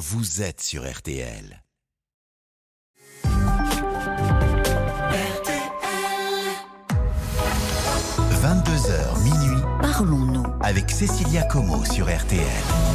vous êtes sur RTL. « 22h minuit, Parlons-nous. avec Cécilia Como sur RTL.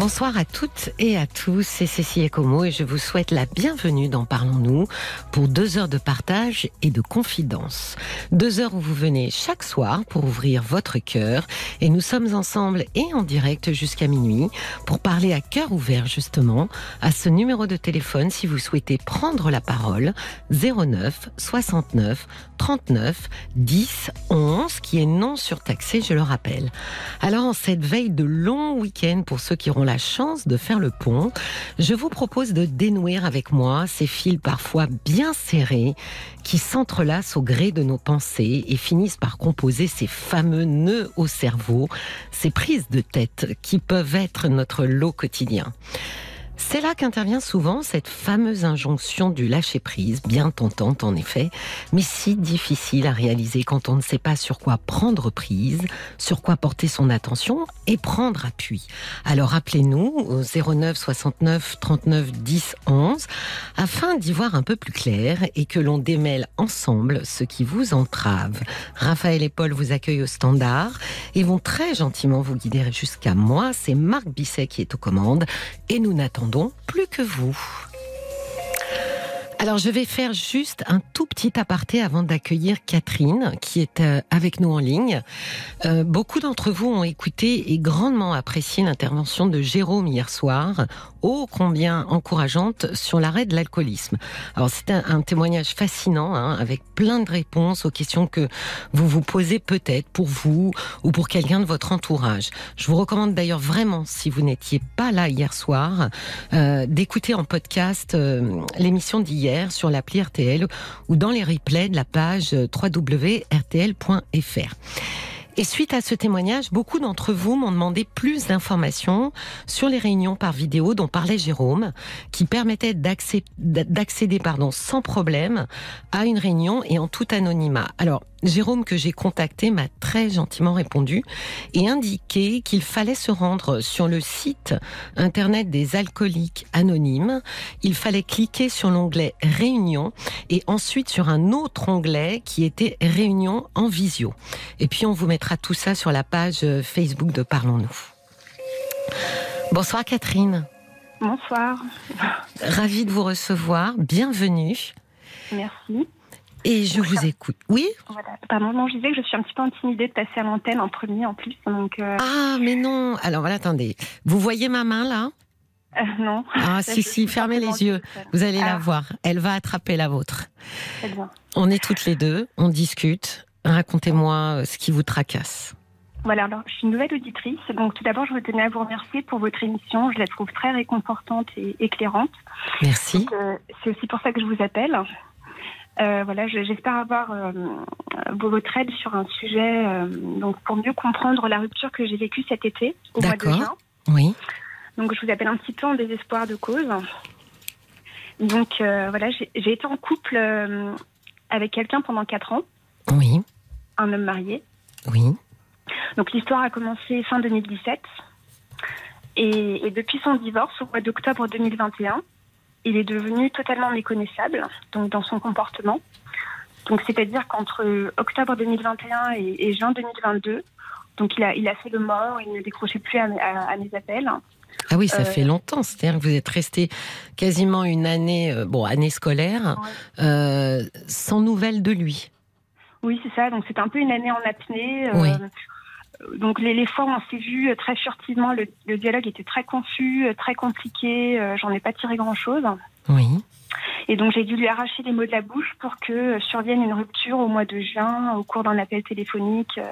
Bonsoir à toutes et à tous, c'est Cécile Como et je vous souhaite la bienvenue dans Parlons-nous pour deux heures de partage et de confidence. Deux heures où vous venez chaque soir pour ouvrir votre cœur et nous sommes ensemble et en direct jusqu'à minuit pour parler à cœur ouvert justement à ce numéro de téléphone si vous souhaitez prendre la parole 09 69 39 10 11 qui est non surtaxé je le rappelle. Alors en cette veille de long week-end pour ceux qui la chance de faire le pont, je vous propose de dénouer avec moi ces fils parfois bien serrés qui s'entrelacent au gré de nos pensées et finissent par composer ces fameux nœuds au cerveau, ces prises de tête qui peuvent être notre lot quotidien. C'est là qu'intervient souvent cette fameuse injonction du lâcher-prise, bien tentante en effet, mais si difficile à réaliser quand on ne sait pas sur quoi prendre prise, sur quoi porter son attention et prendre appui. Alors appelez-nous au 09 69 39 10 11 afin d'y voir un peu plus clair et que l'on démêle ensemble ce qui vous entrave. Raphaël et Paul vous accueillent au standard et vont très gentiment vous guider jusqu'à moi. C'est Marc Bisset qui est aux commandes et nous n'attendons plus que vous. Alors je vais faire juste un tout petit aparté avant d'accueillir Catherine qui est euh, avec nous en ligne. Euh, beaucoup d'entre vous ont écouté et grandement apprécié l'intervention de Jérôme hier soir, ô combien encourageante sur l'arrêt de l'alcoolisme. Alors c'est un, témoignage fascinant hein, avec plein de réponses aux questions que vous vous posez peut-être pour vous ou pour quelqu'un de votre entourage. Je vous recommande d'ailleurs vraiment, si vous n'étiez pas là hier soir, euh, d'écouter en podcast euh, l'émission d'hier sur l'appli RTL ou dans les replays de la page www.rtl.fr. Et suite à ce témoignage, beaucoup d'entre vous m'ont demandé plus d'informations sur les réunions par vidéo dont parlait Jérôme, qui permettaient d'accéder, pardon, sans problème à une réunion et en tout anonymat. Alors, Jérôme que j'ai contacté m'a très gentiment répondu et indiqué qu'il fallait se rendre sur le site internet des alcooliques anonymes. Il fallait cliquer sur l'onglet Réunion et ensuite sur un autre onglet qui était Réunion en visio. Et puis on vous mettra tout ça sur la page Facebook de Parlons-nous. Bonsoir Catherine. Bonsoir. Ravie de vous recevoir. Bienvenue. Merci. Et je vous écoute. Oui Voilà. Pardon, non, je disais que je suis un petit peu intimidée de passer à l'antenne en premier en plus. Donc, euh, Ah, mais non. Alors voilà, attendez. Vous voyez ma main là? Euh, non. Ah, si, si, fermez les yeux. Vous allez la Ah. voir. Elle va attraper la vôtre. Très bien. On est toutes les deux, on discute. Racontez-moi euh, ce qui vous tracasse. Voilà, alors je suis une nouvelle auditrice. Donc tout d'abord, je tenais à vous remercier pour votre émission. Je la trouve très réconfortante et éclairante. Merci. Euh, C'est aussi pour ça que je vous appelle. Euh, voilà, je- j'espère avoir euh, votre aide sur un sujet euh, donc pour mieux comprendre la rupture que j'ai vécue cet été au mois de juin. Oui. Donc je vous appelle un petit peu en désespoir de cause. Donc euh, voilà, j'ai été en couple euh, avec quelqu'un pendant quatre ans, Oui. un homme marié. Oui. Donc l'histoire a commencé fin 2017. Et, et depuis son divorce, au mois d'octobre 2021, il est devenu totalement méconnaissable donc dans son comportement. Donc c'est-à-dire qu'entre octobre 2021 et, et juin 2022, donc il a, il a fait le mort, il ne décrochait plus à, mes- à- à mes appels. Ah oui, ça Euh, fait longtemps. C'est-à-dire que vous êtes resté quasiment une année, euh, bon, année scolaire, euh, sans nouvelles de lui. Oui, c'est ça. Donc, c'est un peu une année en apnée. euh, Oui. Donc, les, les fois où on s'est vu euh, très furtivement, le, le dialogue était très confus, euh, très compliqué. euh, J'en ai pas tiré grand-chose. Oui. Et donc, j'ai dû lui arracher les mots de la bouche pour que survienne une rupture au mois de juin, au cours d'un appel téléphonique. euh,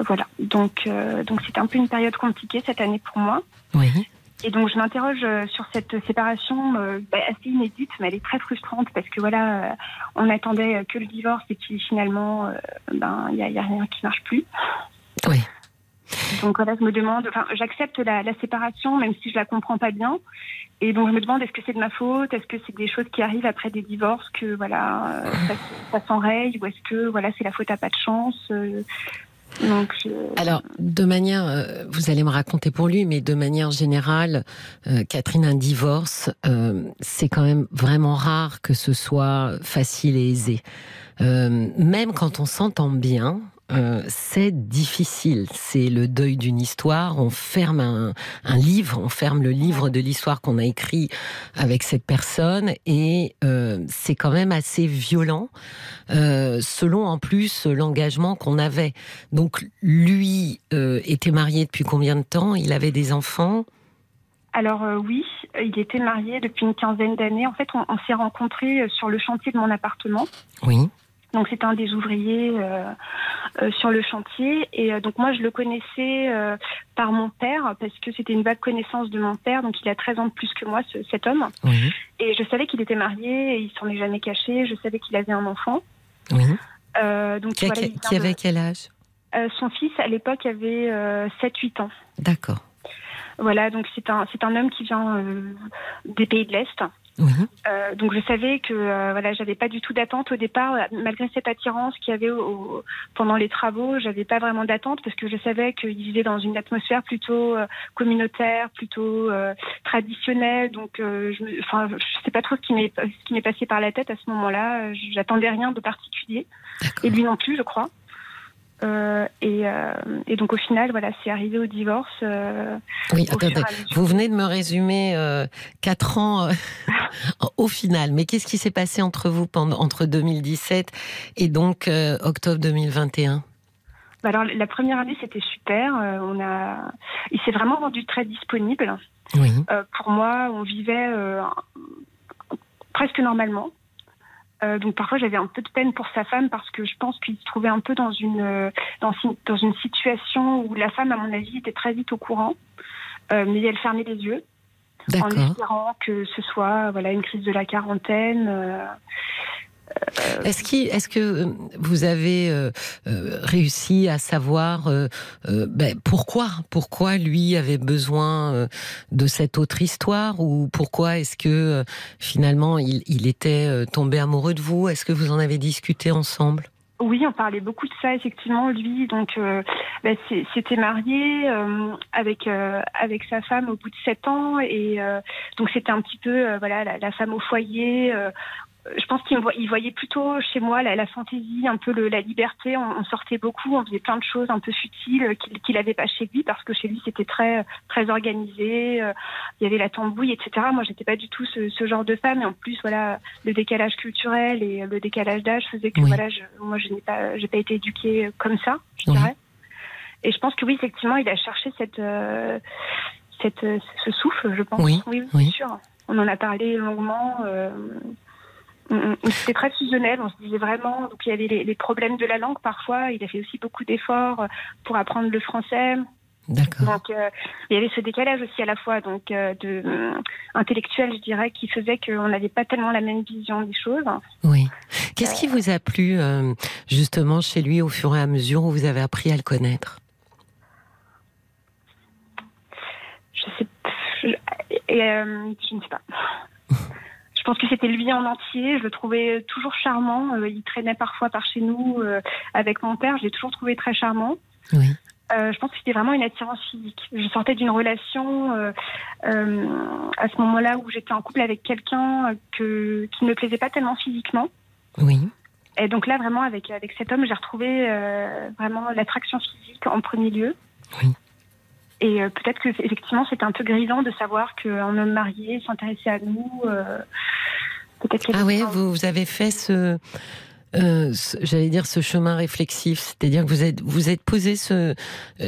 voilà. Donc, euh, donc c'était un peu une période compliquée cette année pour moi. Oui. Et donc, je m'interroge euh, sur cette séparation euh, bah, assez inédite, mais elle est très frustrante parce que voilà, euh, on attendait que le divorce et puis finalement, euh, ben, il il y a rien qui marche plus. Oui. Donc voilà, je me demande, enfin, j'accepte la, la séparation, même si je la comprends pas bien. Et donc je me demande, est-ce que c'est de ma faute? Est-ce que c'est des choses qui arrivent après des divorces que voilà, euh, ça, ça s'enraye? Ou est-ce que voilà, c'est la faute à pas de chance Euh, Alors, de manière, euh, vous allez me raconter pour lui, mais de manière générale, euh, Catherine, un divorce, euh, c'est quand même vraiment rare que ce soit facile et aisé. Euh, même quand on s'entend bien, euh, c'est difficile. C'est le deuil d'une histoire. On ferme un, un livre, on ferme le livre de l'histoire qu'on a écrit avec cette personne, et euh, c'est quand même assez violent, euh, selon en plus l'engagement qu'on avait. Donc lui était marié depuis combien de temps? Il avait des enfants? Alors euh, oui, il était marié depuis une quinzaine d'années. En fait, on, on s'est rencontrés sur le chantier de mon appartement. Oui. Donc c'était un des ouvriers euh, euh, sur le chantier. Et euh, donc moi je le connaissais par mon père parce que c'était une vague connaissance de mon père. Donc il a 13 ans de plus que moi ce- cet homme. Oui. et je savais qu'il était marié et il s'en est jamais caché. Je savais qu'il avait un enfant. Oui. Donc Qui, voilà, avait de- quel âge? Son fils à l'époque avait 7-8 ans. D'accord. voilà donc c'est un c'est un homme qui vient des pays de l'Est Oui. Euh, donc je savais que euh, voilà, j'avais pas du tout d'attente au départ, malgré cette attirance qu'il y avait au- au- pendant les travaux, j'avais pas vraiment d'attente parce que je savais qu'il vivait dans une atmosphère plutôt euh, communautaire, plutôt traditionnelle. Donc, je, me- enfin, je sais pas trop ce qui m'est ce qui m'est passé par la tête à ce moment-là. J'attendais rien de particulier et lui non plus, je crois. Euh, et, euh, et donc au final, voilà, c'est arrivé au divorce. euh, Oui, au attendez. Vous venez de me résumer euh, quatre ans au final. Mais qu'est-ce qui s'est passé entre vous pendant, entre 2017 et donc octobre 2021 Bah alors la première année c'était super. On a, il s'est vraiment rendu très disponible. Oui. Pour moi, on vivait presque normalement. Euh, donc parfois j'avais un peu de peine pour sa femme parce que je pense qu'il se trouvait un peu dans une euh, dans, dans une situation où la femme à mon avis était très vite au courant, euh, mais elle fermait les yeux en espérant que ce soit voilà une crise de la quarantaine. euh, Est-ce qu'il- est-ce que euh, vous avez euh, euh, réussi à savoir euh, euh, ben, pourquoi pourquoi lui avait besoin euh, de cette autre histoire ou pourquoi est-ce que euh, finalement il, il était euh, tombé amoureux de vous? Est-ce que vous en avez discuté ensemble? Oui, on parlait beaucoup de ça effectivement. Lui, donc, euh, bah, c'est- s'était marié euh, avec euh, avec sa femme au bout de sept ans et euh, donc c'était un petit peu euh, voilà la, la femme au foyer. Euh, je pense qu'il voyait plutôt chez moi la, la fantaisie, un peu le- la liberté. On, on sortait beaucoup, on faisait plein de choses un peu futiles euh, qu'il qu'il avait pas chez lui parce que chez lui c'était très très organisé. euh, il y avait la tambouille, etc. Moi, j'étais pas du tout ce, ce genre de femme. Et en plus, voilà, le décalage culturel et le décalage d'âge faisait que Oui. voilà, je, moi, je n'ai pas, j'ai pas été éduquée comme ça, je Oui. dirais. Et je pense que oui, effectivement, il a cherché cette, euh, cette, ce souffle, je pense. Oui, oui, sûr. On en a parlé longuement. euh, on- on- C'était très fusionnel, on se disait vraiment. Donc il y avait les, les problèmes de la langue parfois. Il a fait aussi beaucoup d'efforts pour apprendre le français. D'accord. Donc euh, il y avait ce décalage aussi à la fois donc euh, de euh, intellectuel, je dirais, qui faisait qu'on n'avait pas tellement la même vision des choses. Oui. Qu'est-ce qui vous a plu euh, justement chez lui au fur et à mesure où vous avez appris à le connaître? Je sais, je, euh, je ne sais pas. Je pense que c'était lui en entier. Je le trouvais toujours charmant. Euh, il traînait parfois par chez nous euh, avec mon père. Je l'ai toujours trouvé très charmant. Oui. Euh, je pense que c'était vraiment une attirance physique. Je sortais d'une relation euh, euh, à ce moment-là où j'étais en couple avec quelqu'un que, qui ne me plaisait pas tellement physiquement. Oui. Et donc là, vraiment, avec, avec cet homme, j'ai retrouvé vraiment l'attraction physique en premier lieu. Oui. Et euh, peut-être que effectivement, c'était un peu grisant de savoir qu'un homme marié s'intéressait à nous. euh, peut-être Ah oui, vous, vous avez fait ce, euh, ce- j'allais dire ce chemin réflexif, c'est-à-dire que vous êtes vous êtes posé ce,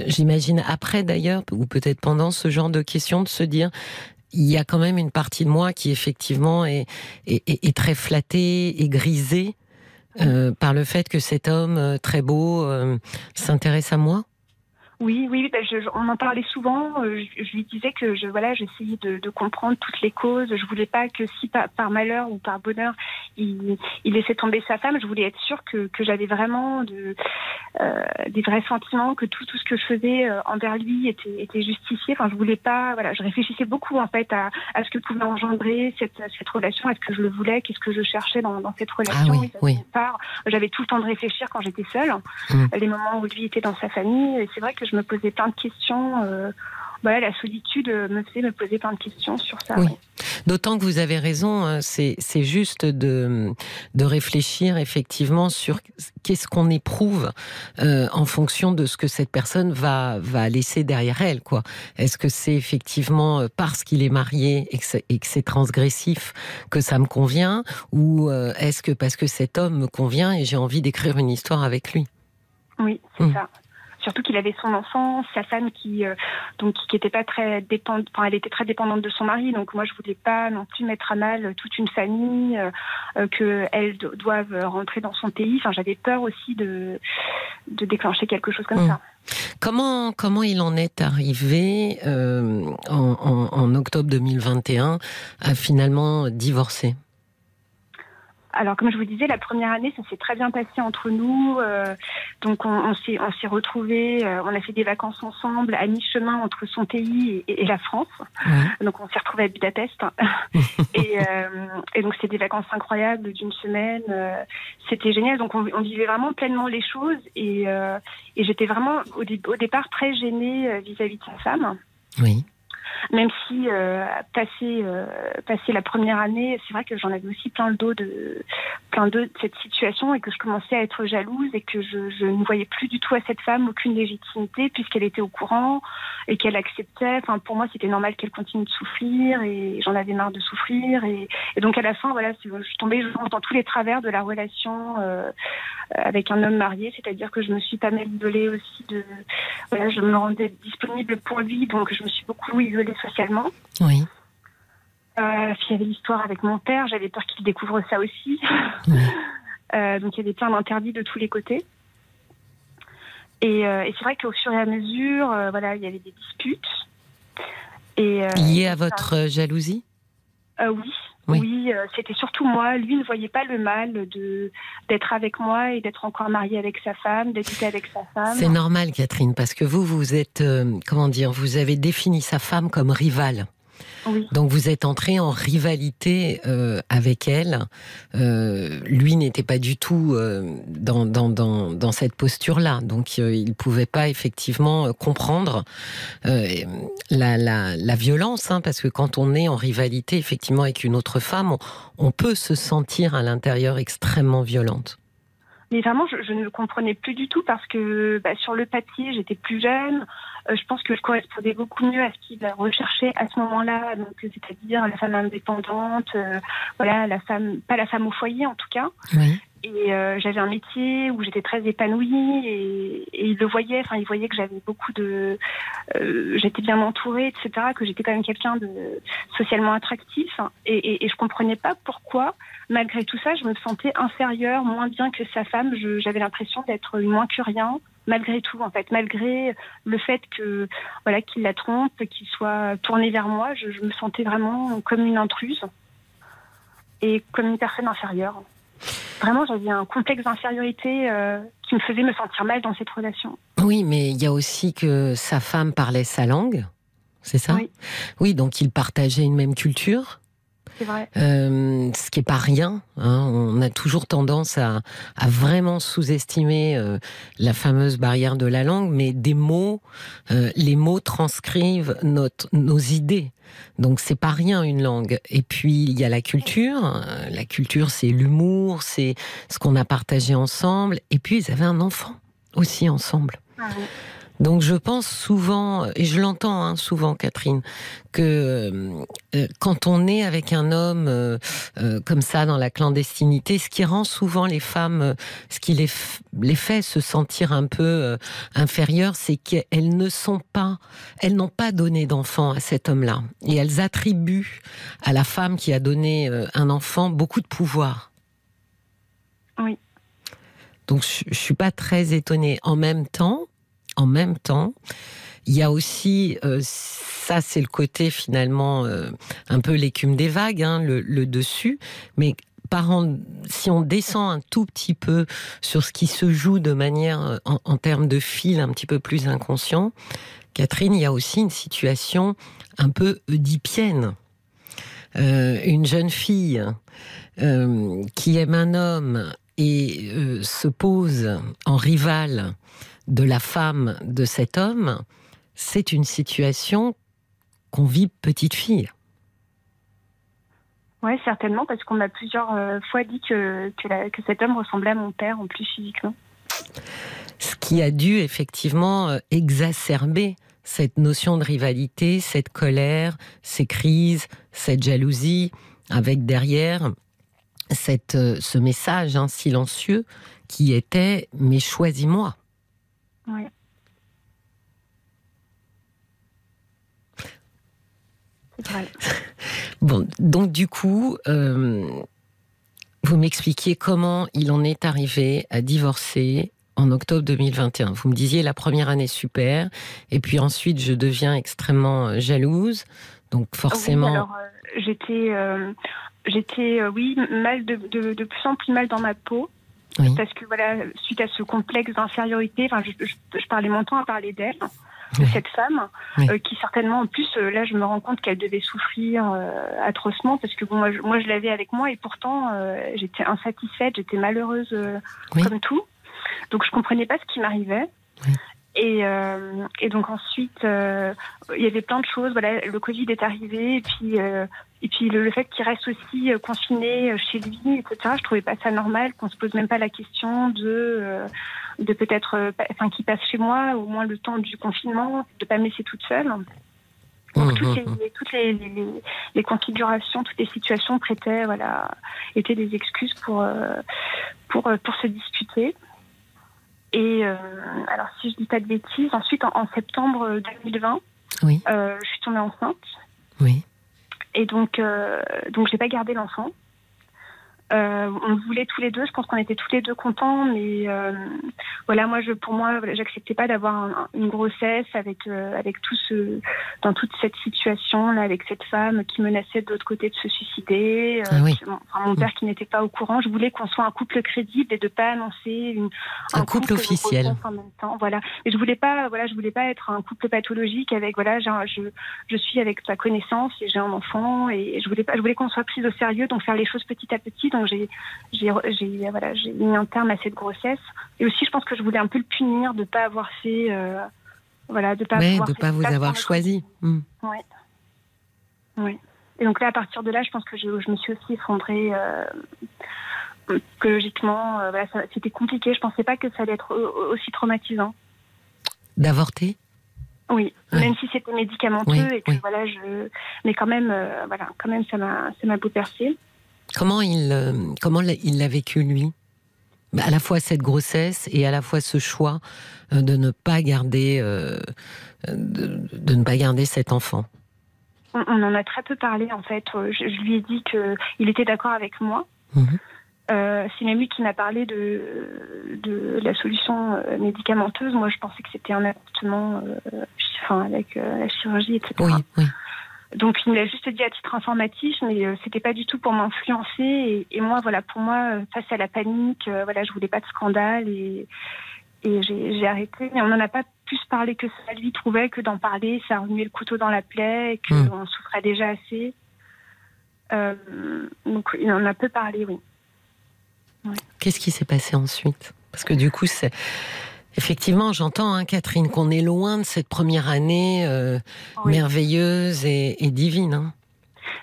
j'imagine après d'ailleurs ou peut-être pendant ce genre de questions de se dire il y a quand même une partie de moi qui effectivement est est, est- est très flattée et grisée par le fait que cet homme très beau s'intéresse à moi. Oui, oui, ben, je, on en parlait souvent. Euh, je, je, lui disais que je, voilà, j'essayais de, de, comprendre toutes les causes. Je voulais pas que si par, par malheur ou par bonheur, il, il, laissait tomber sa femme. Je voulais être sûre que, que j'avais vraiment de, euh, des vrais sentiments, que tout, tout ce que je faisais euh, envers lui était, était justifié. Enfin, je voulais pas. Voilà, je réfléchissais beaucoup en fait à, à ce que pouvait engendrer cette, cette relation. Est-ce que je le voulais Qu'est-ce que je cherchais dans, dans cette relation ah oui, oui. J'avais tout le temps de réfléchir quand j'étais seule. Mmh. Les moments où lui était dans sa famille. Et c'est vrai que je me posais plein de questions. Euh, voilà, la solitude me fait me poser plein de questions sur ça. Oui. D'autant que vous avez raison, hein, c'est juste de, de réfléchir effectivement sur qu'est-ce qu'on éprouve euh, en fonction de ce que cette personne va, va laisser derrière elle. quoi. Est-ce que c'est effectivement euh, parce qu'il est marié et que c'est transgressif que ça me convient ou euh, est-ce que parce que cet homme me convient et j'ai envie d'écrire une histoire avec lui? Oui, c'est mmh. ça surtout qu'il avait son enfant, sa femme qui euh, donc qui était pas très dépendante, enfin elle était très dépendante de son mari, donc moi je voulais pas non plus mettre à mal toute une famille, euh, euh qu'elles doivent rentrer dans son pays. Enfin j'avais peur aussi de de déclencher quelque chose comme mmh. ça. Comment comment il en est arrivé euh, en, en, en octobre 2021 à finalement divorcer? Alors, comme je vous disais, la première année, ça s'est très bien passé entre nous. Euh, donc, on, on s'est, on s'est retrouvés, euh, on a fait des vacances ensemble à mi-chemin entre son pays et, et la France. Donc, on s'est retrouvés à Budapest. et, euh, et, donc, c'était des vacances incroyables d'une semaine. C'était génial. Donc, on, on, vivait vraiment pleinement les choses. Et, et j'étais vraiment au, au, départ très gênée vis-à-vis de sa femme. Oui même si euh, passé euh, passé la première année, c'est vrai que j'en avais aussi plein le dos de plein de, cette situation et que je commençais à être jalouse et que je, je ne voyais plus du tout à cette femme aucune légitimité puisqu'elle était au courant et qu'elle acceptait. Enfin, pour moi, c'était normal qu'elle continue de souffrir et j'en avais marre de souffrir et, donc à la fin, voilà, je tombée dans tous les travers de la relation euh, avec un homme marié, c'est-à-dire que je me suis pas mal aussi de, voilà, je me rendais disponible pour lui, donc je me suis beaucoup isolée socialement. Oui. Euh, il y avait l'histoire avec mon père, j'avais peur qu'il découvre ça aussi. Oui. euh, donc il y avait plein d'interdits de tous les côtés. Et, euh, et c'est vrai qu'au fur et à mesure, euh, voilà, il y avait des disputes. Et, Liées à votre jalousie? Oui. Oui, oui euh, c'était surtout moi. Lui ne voyait pas le mal de d'être avec moi et d'être encore marié avec sa femme, d'être avec sa femme. C'est normal, Catherine, parce que vous, vous êtes, euh, comment dire, vous avez défini sa femme comme rivale. Donc vous êtes entré en rivalité euh, avec elle. Euh, lui n'était pas du tout euh, dans, dans, dans, dans, cette posture-là. Donc il ne pouvait pas effectivement comprendre la, la, la, violence, hein, parce que quand on est en rivalité effectivement avec une autre femme, on peut se sentir à l'intérieur extrêmement violente. Mais vraiment, je, je, ne le comprenais plus du tout parce que bah, sur le papier, j'étais plus jeune. Euh, je pense que je correspondais beaucoup mieux à ce qu'il recherchait à ce moment-là, donc c'est-à-dire la femme indépendante, euh, voilà, la femme, pas la femme au foyer en tout cas. Oui. Et euh, j'avais un métier où j'étais très épanouie et, et, il le voyait, enfin il voyait que j'avais beaucoup de, euh, j'étais bien entourée, etc. Que j'étais quand même quelqu'un de socialement attractif et, et, et je comprenais pas pourquoi, malgré tout ça, je me sentais inférieure, moins bien que sa femme. J'avais l'impression d'être moins que rien, malgré tout en fait, malgré le fait que voilà qu'il la trompe, qu'il soit tourné vers moi, je, je me sentais vraiment comme une intruse et comme une personne inférieure vraiment, j'avais un complexe d'infériorité euh, qui me faisait me sentir mal dans cette relation. Oui, mais il y a aussi que sa femme parlait sa langue, c'est ça? Oui. Oui, donc ils partageaient une même culture. C'est vrai. Euh, ce qui est pas rien. Hein. On a toujours tendance à, à vraiment sous-estimer euh, la fameuse barrière de la langue, mais des mots, euh, les mots transcrivent notre, nos idées. Donc c'est pas rien une langue. Et puis il y a la culture. La culture, c'est l'humour, c'est ce qu'on a partagé ensemble. Et puis ils avaient un enfant aussi ensemble. Ah. Donc je pense souvent, et je l'entends hein, souvent, Catherine, que euh, quand on est avec un homme euh, euh, comme ça dans la clandestinité, ce qui rend souvent les femmes, euh, ce qui les, les fait se sentir un peu euh, inférieures, c'est qu'elles ne sont pas, elles n'ont pas donné d'enfant à cet homme-là, et elles attribuent à la femme qui a donné euh, un enfant beaucoup de pouvoir. Oui. Donc je, je suis pas très étonnée. En même temps en même temps, il y a aussi, euh, ça c'est le côté finalement euh, un peu l'écume des vagues, hein, le, dessus, mais par si on descend un tout petit peu sur ce qui se joue de manière, euh, en, en termes de fil, un petit peu plus inconscient, Catherine, il y a aussi une situation un peu oedipienne. Une jeune fille qui aime un homme et se pose en rival de la femme de cet homme, c'est une situation qu'on vit petite fille. Oui, certainement, parce qu'on m'a plusieurs fois dit que, que, cet homme ressemblait à mon père en plus physiquement. Ce qui a dû effectivement exacerber cette notion de rivalité, cette colère, ces crises, cette jalousie, avec derrière cette, euh, ce message hein, silencieux qui était mais choisis-moi. Oui. Bon, donc du coup, euh, vous m'expliquiez comment il en est arrivé à divorcer en octobre 2021. Vous me disiez la première année super, et puis ensuite je deviens extrêmement euh, jalouse, donc forcément. alors euh, j'étais, euh, j'étais, oui, mal de, de, plus en plus mal dans ma peau. Parce que voilà, suite à ce complexe d'infériorité, enfin, je, parlais mon temps à parler d'elle, de cette femme, qui certainement, en plus, là, je me rends compte qu'elle devait souffrir atrocement parce que bon, moi, je, moi, je l'avais avec moi et pourtant, j'étais insatisfaite, j'étais malheureuse comme tout. Donc je comprenais pas ce qui m'arrivait. Et, euh, et, donc ensuite, euh, il y avait plein de choses. Voilà, le Covid est arrivé, et puis euh, et puis le, fait qu'il reste aussi confiné chez lui, etc. Je trouvais pas ça normal qu'on se pose même pas la question de de peut-être, enfin, qu'il passe chez moi au moins le temps du confinement, de pas me laisser toute seule. Donc, toutes, les, toutes les, les, les, configurations, toutes les situations prêtaient, voilà, étaient des excuses pour, pour, pour se disputer. Et euh, alors, si je dis pas de bêtises, ensuite, en, septembre 2020, oui. euh, je suis tombée enceinte. Oui. Et donc, euh, donc j'ai pas gardé l'enfant. Euh, on voulait tous les deux, je pense qu'on était tous les deux contents, mais euh, voilà, moi, je, pour moi, j'acceptais pas d'avoir une grossesse avec euh, avec tout ce dans toute cette situation là, avec cette femme qui menaçait de l'autre côté de se suicider, ah oui. enfin, mon père qui n'était pas au courant. Je voulais qu'on soit un couple crédible et de pas annoncer une, un, couple, officiel en même temps. Voilà, et je voulais pas, voilà, je voulais pas être un couple pathologique avec voilà, je je suis avec sa connaissance et j'ai un enfant et je voulais pas, je voulais qu'on soit pris au sérieux, donc faire les choses petit à petit donc j'ai j'ai voilà, mis un terme à cette grossesse. Et aussi, je pense que je voulais un peu le punir de ne pas avoir fait. Euh, voilà, de pas, de pas vous avoir choisi. Oui. Oui. Et donc là, à partir de là, je pense que je, me suis aussi effondrée euh, psychologiquement. Euh, c'était compliqué. Je pensais pas que ça allait être aussi traumatisant. D'avorter? Oui, même si c'était médicamenteux et que voilà, je, mais quand même, voilà, quand même, ça m'a, ça m'a bouleversée. Comment il, euh, comment il l'a vécu lui? Bah, À la fois cette grossesse et à la fois ce choix euh, de ne pas garder, euh, de, ne pas garder cet enfant. On, en a très peu parlé en fait. Je, lui ai dit que il était d'accord avec moi. Mhm. c'est même lui qui m'a parlé de, de la solution médicamenteuse. Moi, je pensais que c'était un avortement, enfin, avec la chirurgie, etc. Oui, oui. Donc il me l'a juste dit à titre informatif, mais euh, c'était pas du tout pour m'influencer. Et, moi, voilà, pour moi, euh, face à la panique, euh, voilà, je voulais pas de scandale et, et j'ai arrêté. Mais on n'en a pas plus parlé que ça. Lui trouvait que d'en parler, ça remuait le couteau dans la plaie, et qu'on hmm. souffrait déjà assez. donc il en a peu parlé, oui. Qu'est-ce qui s'est passé ensuite? Parce que du coup, c'est Effectivement, j'entends, hein, Catherine, qu'on est loin de cette première année euh, merveilleuse et, divine. Hein.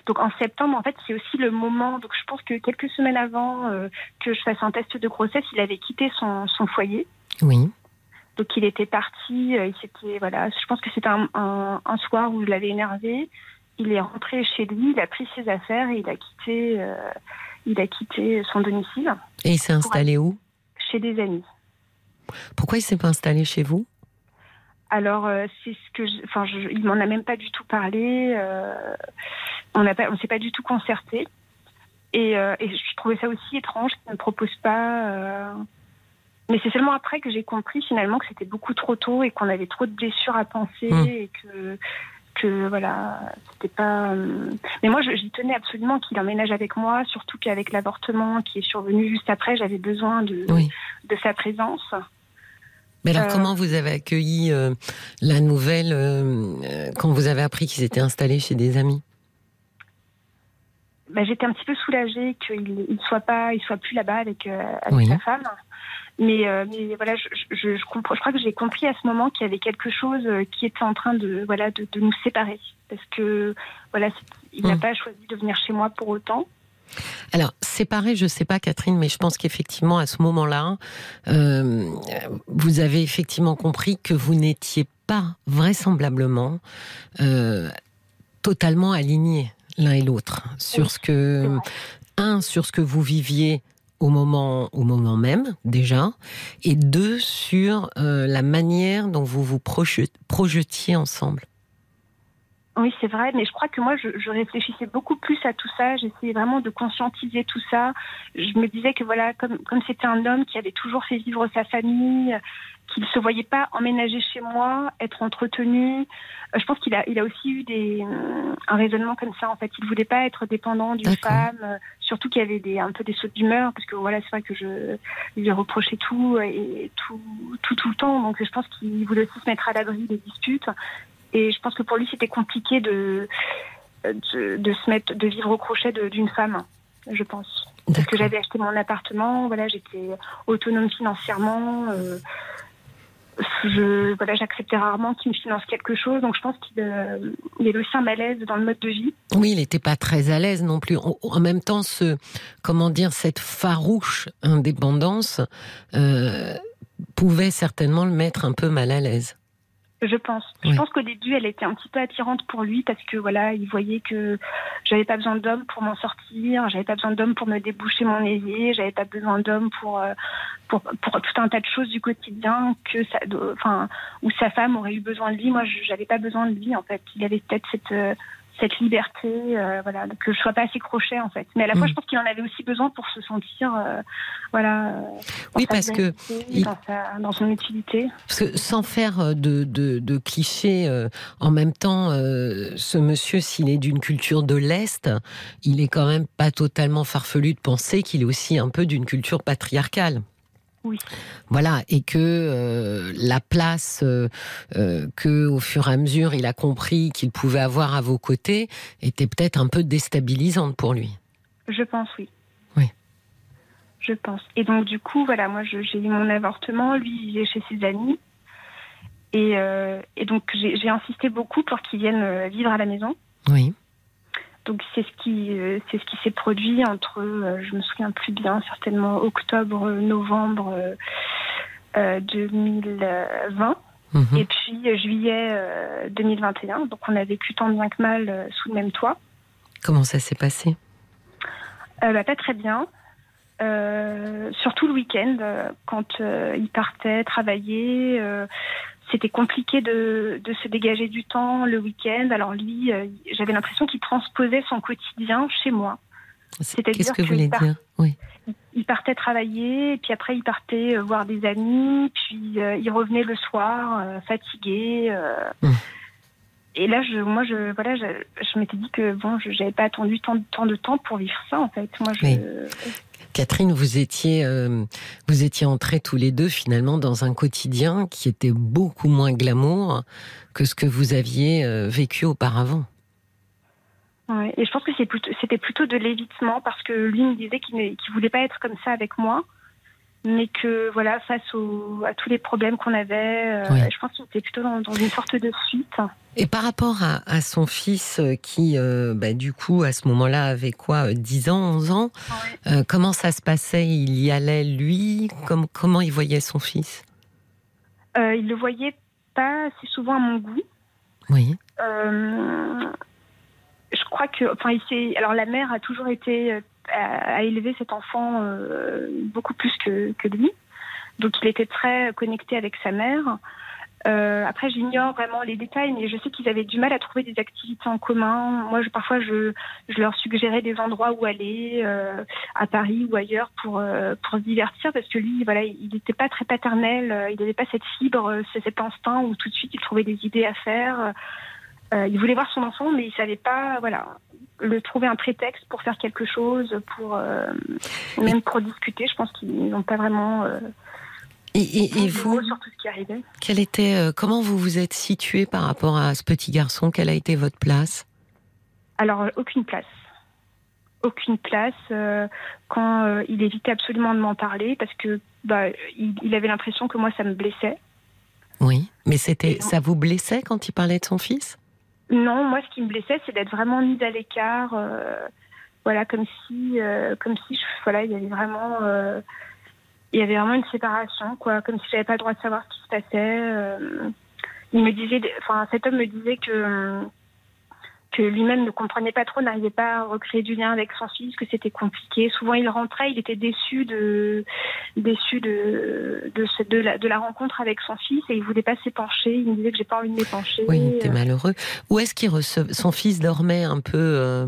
Donc en septembre, en fait, c'est aussi le moment. Donc je pense que quelques semaines avant euh, que je fasse un test de grossesse, il avait quitté son, foyer. Oui. Donc il était parti. Euh, il voilà. Je pense que c'était un, un, soir où je l'avais énervé. Il est rentré chez lui, il a pris ses affaires et il a quitté. il a quitté son domicile. Et il s'est installé où? Chez des amis. Pourquoi il s'est pas installé chez vous? Alors, euh, c'est ce que, enfin, il m'en a même pas du tout parlé. Euh, on n'a pas, on s'est pas du tout concerté. Et, euh, et, je trouvais ça aussi étrange qu'il ne propose pas Mais c'est seulement après que j'ai compris finalement que c'était beaucoup trop tôt et qu'on avait trop de blessures à penser Mm. et que que voilà, c'était pas. Mais moi, je- j'y tenais absolument qu'il emménage avec moi, surtout qu'avec l'avortement qui est survenu juste après, j'avais besoin de Oui. de sa présence. Mais alors, Euh, comment vous avez accueilli euh, la nouvelle euh, quand vous avez appris qu'ils étaient installés chez des amis? Bah, j'étais un petit peu soulagée qu'il il soit pas, il soit plus là-bas avec, avec Oui. sa femme. Mais, euh, mais voilà, je, je, je, comprends, je crois que j'ai compris à ce moment qu'il y avait quelque chose qui était en train de, voilà, de, de nous séparer. Parce que voilà, il n'a Mm. pas choisi de venir chez moi pour autant. Alors, séparé, je ne sais pas, Catherine, mais je pense qu'effectivement, à ce moment-là, euh, vous avez effectivement compris que vous n'étiez pas vraisemblablement euh, totalement alignés l'un et l'autre sur ce que, un, sur ce que vous viviez au moment, au moment même, déjà, et deux, sur euh, la manière dont vous vous projet- projetiez ensemble. Oui, c'est vrai, mais je crois que moi, je, je réfléchissais beaucoup plus à tout ça. J'essayais vraiment de conscientiser tout ça. Je me disais que voilà, comme comme c'était un homme qui avait toujours fait vivre sa famille, qu'il ne se voyait pas emménager chez moi, être entretenu. euh, Je pense qu'il a, il a aussi eu des, euh, un raisonnement comme ça. En fait, il voulait pas être dépendant d'une femme. euh, Surtout qu'il y avait des, un peu des sautes d'humeur, parce que voilà, c'est vrai que je lui ai reproché tout et tout, tout, tout le temps. Donc, je pense qu'il voulait aussi se mettre à l'abri des disputes. Et je pense que pour lui, c'était compliqué de, de, de se mettre, de vivre au crochet d'une femme, je pense. Parce que j'avais acheté mon appartement, voilà, j'étais autonome financièrement. euh, je, voilà, j'acceptais rarement qu'il me finance quelque chose, donc je pense qu'il euh, avait aussi un malaise dans le mode de vie. Oui, il n'était pas très à l'aise non plus. En, en même temps, ce, comment dire, cette farouche indépendance euh, pouvait certainement le mettre un peu mal à l'aise. Je pense. Oui. Je pense qu'au début, elle était un petit peu attirante pour lui parce que voilà, il voyait que j'avais pas besoin d'hommes pour m'en sortir, j'avais pas besoin d'hommes pour me déboucher mon évier, j'avais pas besoin d'hommes pour, euh, pour pour tout un tas de choses du quotidien que ça, enfin, où sa femme aurait eu besoin de lui. Moi, j'avais pas besoin de lui en fait. Il avait peut-être cette euh, cette liberté, euh, voilà, que je sois pas assez crochet en fait. Mais à la fois, Mm. je pense qu'il en avait aussi besoin pour se sentir, euh, voilà. euh, Oui, parce que il- dans, sa- dans son utilité. Parce que sans faire de, de, de clichés, euh, en même temps, ce monsieur, s'il est d'une culture de l'Est, il est quand même pas totalement farfelu de penser qu'il est aussi un peu d'une culture patriarcale. Oui. Voilà, et que euh, la place euh, euh, que, au fur et à mesure, il a compris qu'il pouvait avoir à vos côtés était peut-être un peu déstabilisante pour lui. Je pense, oui. Oui. Je pense. Et donc, du coup, voilà, moi, j'ai eu mon avortement. Lui, il est chez ses amis. Et, euh, et donc, j'ai insisté beaucoup pour qu'il vienne vivre à la maison. Oui. Donc, c'est ce qui, euh, c'est ce qui s'est produit entre, euh, je me souviens plus bien, certainement octobre, novembre euh, euh, 2020. Mhm. Et puis, euh, juillet euh, 2021. Donc, on a vécu tant bien que mal euh, sous le même toit. Comment ça s'est passé? Euh, bah, pas très bien. Euh, surtout le week-end, euh, quand euh, il partait travailler, euh, c'était compliqué de, de se dégager du temps le week-end. Alors lui, euh, j'avais l'impression qu'il transposait son quotidien chez moi. C'est-à-dire Qu'est-ce que vous voulez part- dire Oui. Il partait travailler, et puis après il partait euh, voir des amis, puis euh, il revenait le soir euh, fatigué. Mm. Et là, je, moi, je, voilà, je, je m'étais dit que bon, je n'avais pas attendu tant, tant de temps pour vivre ça, en fait. Moi, je, Oui. Catherine, vous étiez, euh, vous étiez entrés tous les deux finalement dans un quotidien qui était beaucoup moins glamour que ce que vous aviez euh, vécu auparavant. Ouais, et je pense que c'était plutôt de l'évitement parce que lui me disait qu'il ne voulait pas être comme ça avec moi, mais que voilà, face au- à tous les problèmes qu'on avait, euh, Oui. je pense qu'il était plutôt dans, dans une sorte de fuite. Et par rapport à, à son fils euh, qui, euh, bah, du coup, à ce moment-là, avait quoi, euh, 10 ans, 11 ans, euh, comment ça se passait? Il y allait, lui? Comme- Comment il voyait son fils? Euh, il le voyait pas assez souvent à mon goût. Oui. Je crois que, enfin, il alors la mère a toujours été à, à élever cet enfant euh, beaucoup plus que, lui. Donc il était très connecté avec sa mère. Euh, après, j'ignore vraiment les détails, mais je sais qu'ils avaient du mal à trouver des activités en commun. Moi, parfois, je, leur suggérais des endroits où aller, euh, à Paris ou ailleurs, pour, pour se divertir, parce que lui, voilà, il n'était pas très paternel, il n'avait pas cette fibre, cet instinct où tout de suite il trouvait des idées à faire. Euh, il voulait voir son enfant, mais il savait pas, voilà, le trouver un prétexte pour faire quelque chose, pour euh, même pour discuter. Je pense qu'ils n'ont pas vraiment. Euh, Et, et- et vous, sur tout ce qui arrivait. quel était, euh, comment vous vous êtes situé par rapport à ce petit garçon? Quelle a été votre place? Alors, aucune place. Aucune place euh, quand euh, il évitait absolument de m'en parler parce que bah, il, il avait l'impression que moi, ça me blessait. Oui, mais c'était, ça vous blessait quand il parlait de son fils? Non, moi, ce qui me blessait, c'est d'être vraiment mise à l'écart. euh, voilà, comme si, euh, comme si, je- voilà, il y avait vraiment, euh, il y avait vraiment une séparation, quoi. Comme si j'avais pas le droit de savoir ce qui se passait. euh. il me disait, enfin, cet homme me disait que que lui-même ne comprenait pas trop, n'arrivait pas à recréer du lien avec son fils, que c'était compliqué. Souvent, il rentrait, il était déçu de déçu de de, ce- de, la, de la rencontre avec son fils et il voulait pas s'épancher. Il me disait que j'ai pas envie de m'épancher. Oui, il était malheureux. Où est-ce qu'il recevait Son fils dormait un peu, euh,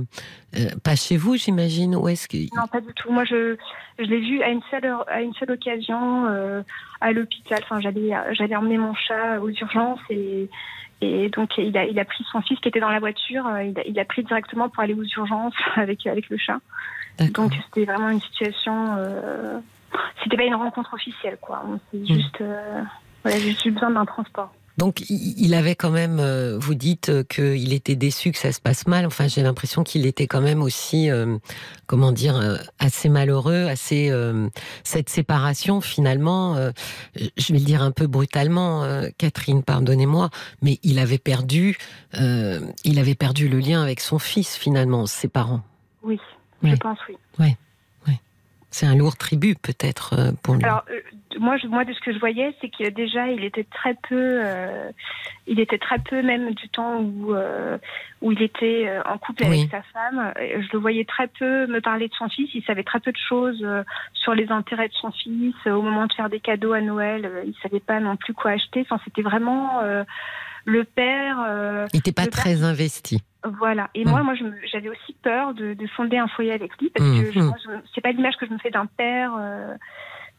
euh, pas chez vous, j'imagine? Où est-ce Non, pas du tout. Moi, je, je l'ai vu à une seule, heure- à une seule occasion euh, à l'hôpital. Enfin, j'allais, j'allais emmener mon chat aux urgences et, et donc il a, il a pris son fils qui était dans la voiture. euh, Il a, il a pris directement pour aller aux urgences avec, avec le chat. Donc c'était vraiment une situation. Euh, c'était pas une rencontre officielle, quoi. C'est juste, euh, voilà, j'ai juste eu besoin d'un transport. Donc, il avait quand même, euh, vous dites euh, qu'il était déçu que ça se passe mal. Enfin, j'ai l'impression qu'il était quand même aussi, euh, comment dire, euh, assez malheureux, assez euh, cette séparation finalement. euh, je vais le dire un peu brutalement, euh, Catherine, pardonnez-moi, mais il avait perdu, euh, il avait perdu le lien avec son fils finalement, ses parents. Oui, Oui. je pense oui. C'est un lourd tribut peut-être euh, pour lui. Alors euh, moi, je, moi de ce que je voyais, c'est que déjà il était très peu, euh, il était très peu même du temps où euh, où il était en couple Oui. avec sa femme. Je le voyais très peu me parler de son fils. Il savait très peu de choses sur les intérêts de son fils. Au moment de faire des cadeaux à Noël, il savait pas non plus quoi acheter. Enfin, c'était vraiment le père. euh, il n'était pas très investi. voilà. Et Mm. moi, moi, j'avais aussi peur de, de fonder un foyer avec lui parce Mm, que mm. je- c'est pas l'image que je me fais d'un père, euh,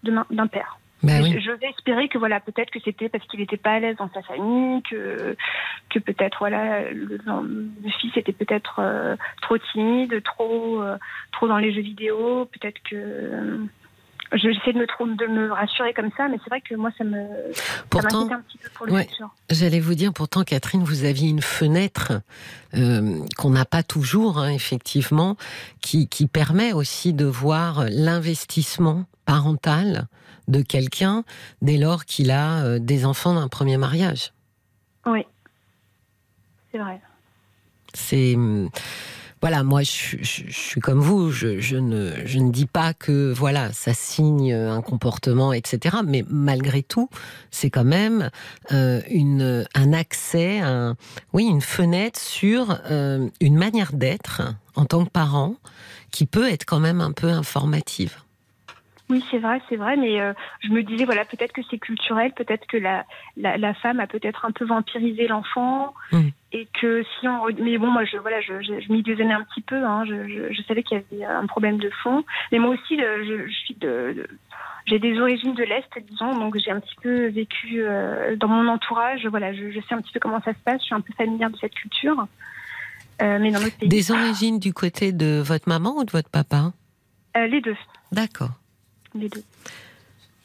d'un père. Ben oui. je- Je vais espérer que voilà, peut-être que c'était parce qu'il n'était pas à l'aise dans sa famille, que que peut-être voilà, le, le fils était peut-être euh, trop timide, trop euh, trop dans les jeux vidéo, peut-être que j'essaie de me de me rassurer comme ça, mais c'est vrai que moi ça me ça Pourtant, m'inquiète un petit peu pour le ouais. futur. J'allais vous dire, pourtant, Catherine, vous aviez une fenêtre euh, qu'on n'a pas toujours, hein, effectivement, qui, qui permet aussi de voir l'investissement parental de quelqu'un dès lors qu'il a euh, des enfants d'un premier mariage. Oui, c'est vrai. C'est hum, voilà, moi je, je- suis comme vous, je, ne, je ne dis pas que voilà, ça signe un comportement, etc. Mais malgré tout, c'est quand même euh, une, un accès, un, oui, une fenêtre sur euh, une manière d'être en tant que parent qui peut être quand même un peu informative. Oui, c'est vrai, c'est vrai, mais euh, je me disais, voilà, peut-être que c'est culturel, peut-être que la, la, la femme a peut-être un peu vampirisé l'enfant, Mm. et que si on... Mais bon, moi, je, voilà, je, je, je m'y désignais un petit peu, hein, je, je, je savais qu'il y avait un problème de fond, mais moi aussi, le- je, je suis de... de- j'ai des origines de l'Est, disons, donc j'ai un petit peu vécu euh, dans mon entourage, voilà, je, je sais un petit peu comment ça se passe, je suis un peu familière de cette culture, euh, mais dans notre pays. Des origines du côté de votre maman ou de votre papa? Euh, les deux, D'accord. Les deux.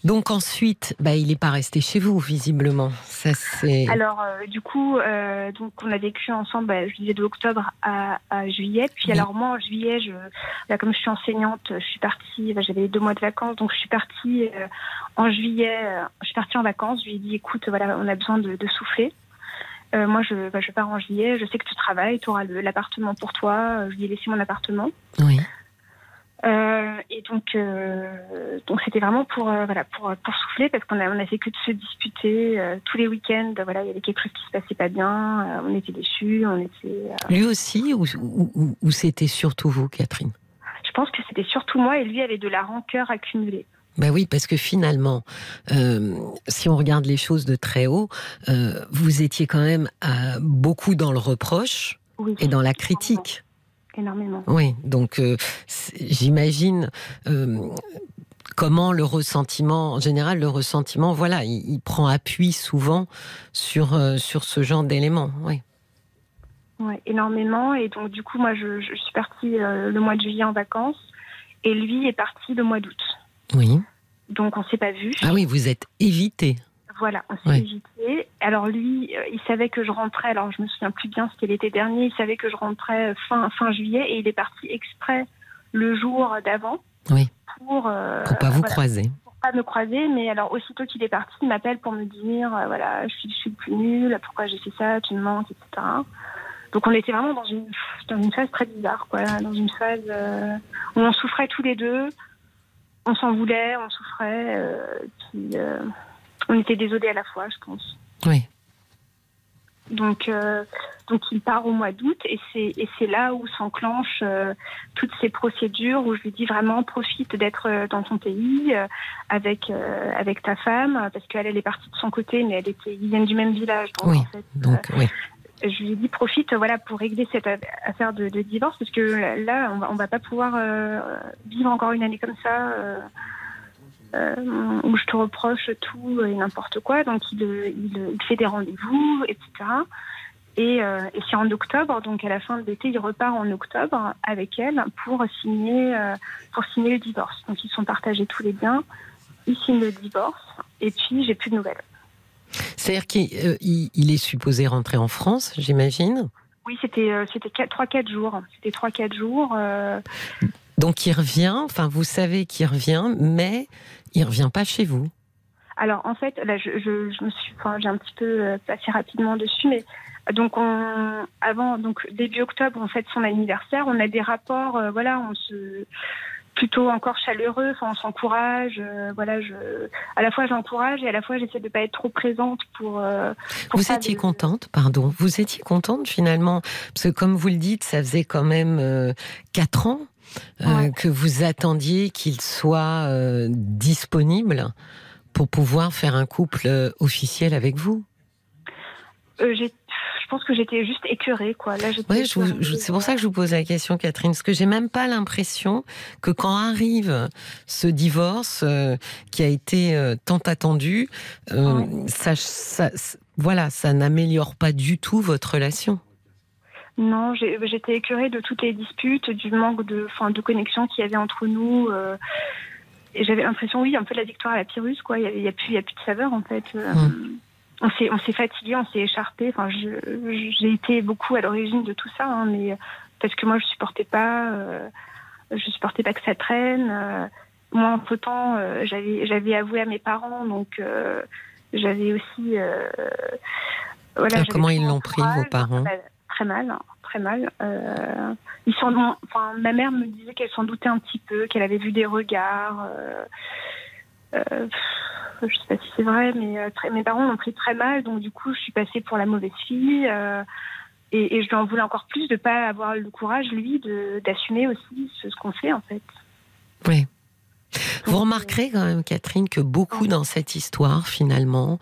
Donc ensuite, bah, il n'est pas resté chez vous, visiblement. Ça, c'est. Alors, euh, du coup, euh, donc on a vécu ensemble, bah, je disais de octobre à, à juillet. Puis Oui. alors moi, en juillet, je, là, comme je suis enseignante, je suis partie. bah, J'avais deux mois de vacances, donc je suis partie euh, en juillet. je suis partie en vacances. Je lui ai dit, écoute, voilà, on a besoin de, de souffler. Moi, je, bah, je pars en juillet. Je sais que tu travailles, tu auras l'appartement pour toi. Je lui ai laissé mon appartement. Oui. Euh, et donc, euh, donc c'était vraiment pour euh, voilà pour pour souffler parce qu'on a on a fait que de se disputer tous les week-ends. Voilà, il y avait quelque chose qui se passait pas bien. on était déçus. On était. Lui aussi, ou, ou- ou- ou c'était surtout vous, Catherine? Je pense que c'était surtout moi et lui avait de la rancœur accumulée. Ben oui, parce que finalement, euh, si on regarde les choses de très haut, euh, vous étiez quand même beaucoup dans le reproche Oui. et dans la critique. Énormément. Oui, donc euh, j'imagine euh, comment le ressentiment, en général, le ressentiment, voilà, il, il prend appui souvent sur euh, sur ce genre d'éléments. Oui. Ouais, énormément. Et donc, du coup, moi, je, je suis partie le mois de juillet en vacances. Et lui est parti le mois d'août. Oui. Donc, on s'est pas vu. Ah oui, vous êtes évité. Voilà, on s'est Ouais. évité. Alors, lui, euh, il savait que je rentrais. Alors, je me souviens plus bien, c'était l'été dernier. Il savait que je rentrais fin, fin juillet. Et il est parti exprès le jour d'avant. Oui. Pour, euh, Pour pas vous voilà, croiser. pour pas me croiser. Mais alors, aussitôt qu'il est parti, il m'appelle pour me dire euh, voilà, je suis, je suis le plus nul. Pourquoi j'ai fait ça Tu me manques, etc. Donc on était vraiment dans une, dans une phase très bizarre, quoi, dans une phase euh, où on souffrait tous les deux, on s'en voulait, on souffrait, euh, puis, euh, on était désolés à la fois, je pense. Oui. Donc, euh, donc il part au mois d'août et c'est et c'est là où s'enclenchent euh, toutes ces procédures où je lui dis vraiment profite d'être euh, dans ton pays euh, avec avec ta femme parce qu'elle elle est partie de son côté mais elle était ils viennent du même village donc Oui, en fait, Donc oui. je lui dit profite voilà pour régler cette affaire de, de divorce parce que là on va, on va pas pouvoir vivre encore une année comme ça euh, où je te reproche tout et n'importe quoi. Donc il, il, il fait des rendez-vous etc et, euh, et c'est en octobre. Donc à la fin de l'été il repart en octobre avec elle pour signer euh, pour signer le divorce. Donc ils sont partagés tous les biens. Il signe le divorce. Et puis j'ai plus de nouvelles. C'est-à-dire qu'il il- il est supposé rentrer en France, j'imagine? Oui, c'était c'était quatre- trois quatre jours. C'était trois quatre jours. Donc il revient, enfin vous savez qu'il revient, mais il revient pas chez vous. Alors en fait, là, je, je, je me suis, enfin, j'ai un petit peu euh, passé rapidement dessus, mais donc on, avant, donc début octobre, on fête son anniversaire. On a des rapports, euh, voilà, on se plutôt encore chaleureux. Enfin, on s'encourage. euh, voilà, je, à la fois j'encourage et à la fois j'essaie de pas être trop présente pour. euh, pour Vous étiez contente, pardon. Vous étiez contente finalement, parce que comme vous le dites, ça faisait quand même quatre ans Ouais. que vous attendiez qu'il soit euh, disponible pour pouvoir faire un couple euh, officiel avec vous? Euh, j'ai- je pense que j'étais juste écœurée, quoi. Là, Ouais, c'est pour ça que je vous pose la question, Catherine, parce que j'ai même pas l'impression que quand arrive ce divorce euh, qui a été euh, tant attendu, euh, Ouais. ça, ça- ça- voilà, ça n'améliore pas du tout votre relation. Non, j'étais écœurée de toutes les disputes, du manque de, enfin, de connexion qu'il y avait entre nous. euh, et j'avais l'impression, oui, un peu de la victoire à la Pyrrhus, quoi. Il n'y a, plus- il y a plus de saveur, en fait. Euh, Mm. On s'est, on s'est fatigué, on s'est écharpé. Enfin, je- j'ai été beaucoup à l'origine de tout ça, hein, mais parce que moi, je supportais pas, euh, je supportais pas que ça traîne. euh, moi, entre temps, j'avais, j'avais avoué à mes parents, donc euh, j'avais aussi. euh, voilà, comment ils l'ont pris, vos parents? Bah, Très mal, hein, très mal. Euh, ils sont, enfin, ma mère me disait qu'elle s'en doutait un petit peu, qu'elle avait vu des regards. Euh, euh, je sais pas si c'est vrai, mais euh, mes parents l'ont pris très mal, donc du coup, je suis passée pour la mauvaise fille. euh, et, je lui en voulais encore plus de pas avoir le courage, lui, d'assumer aussi ce qu'on fait, en fait. Oui. Vous remarquerez quand même, Catherine, que beaucoup dans cette histoire, finalement,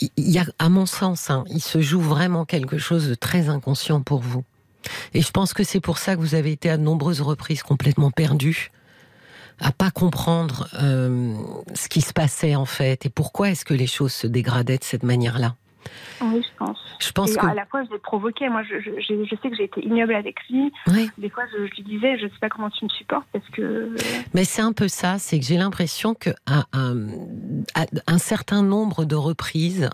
il y a, à mon sens, hein, il se joue vraiment quelque chose de très inconscient pour vous. Et je pense que c'est pour ça que vous avez été à de nombreuses reprises complètement perdu, à pas comprendre euh, ce qui se passait en fait et pourquoi est-ce que les choses se dégradaient de cette manière-là. Oui, je pense. Je pense et que à la fois, je l'ai provoqué. Moi, je, je, sais que j'ai été ignoble avec lui. oui, Des fois, je, je lui disais, je sais pas comment tu me supportes parce que. Mais c'est un peu ça, c'est que j'ai l'impression que à, à- à un certain nombre de reprises,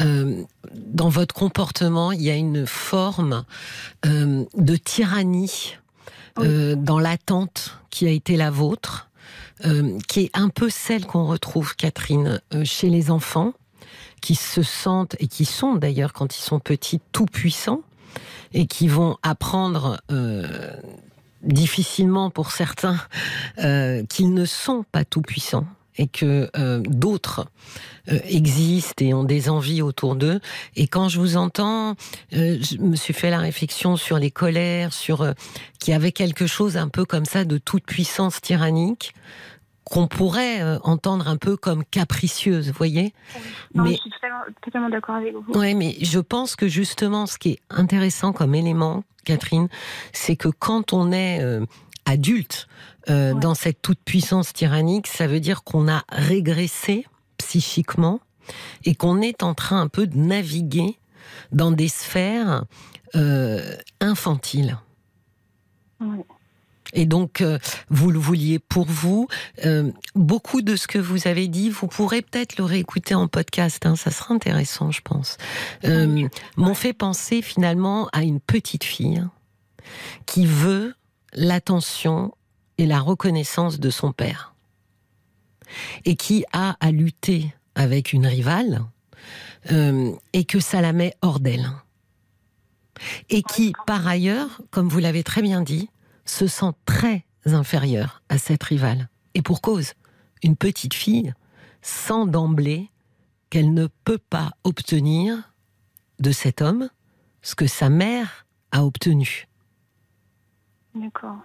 euh, dans votre comportement, il y a une forme euh, de tyrannie euh, dans l'attente qui a été la vôtre, qui est un peu celle qu'on retrouve, Catherine, chez les enfants, qui se sentent, et qui sont d'ailleurs quand ils sont petits, tout puissants, et qui vont apprendre euh, difficilement pour certains euh, qu'ils ne sont pas tout puissants et que euh, d'autres existent et ont des envies autour d'eux. Et quand je vous entends, je me suis fait la réflexion sur les colères, sur y avait quelque chose un peu comme ça de toute puissance tyrannique qu'on pourrait euh, entendre un peu comme capricieuse, vous voyez mais... Je suis totalement, d'accord avec vous. Oui, mais je pense que justement, ce qui est intéressant comme élément, Catherine, c'est que quand on est euh, adulte euh, dans cette toute-puissance tyrannique, ça veut dire qu'on a régressé psychiquement et qu'on est en train un peu de naviguer dans des sphères infantiles. Oui. Et donc, euh, vous le vouliez pour vous. Euh, beaucoup de ce que vous avez dit, vous pourrez peut-être le réécouter en podcast. Hein, ça sera intéressant, je pense. Euh, M'ont fait penser finalement à une petite fille qui veut l'attention et la reconnaissance de son père et qui a à lutter avec une rivale et que ça la met hors d'elle. Et qui, par ailleurs, comme vous l'avez très bien dit, se sent très inférieure à cette rivale. Et pour cause, une petite fille sent d'emblée qu'elle ne peut pas obtenir de cet homme ce que sa mère a obtenu. D'accord.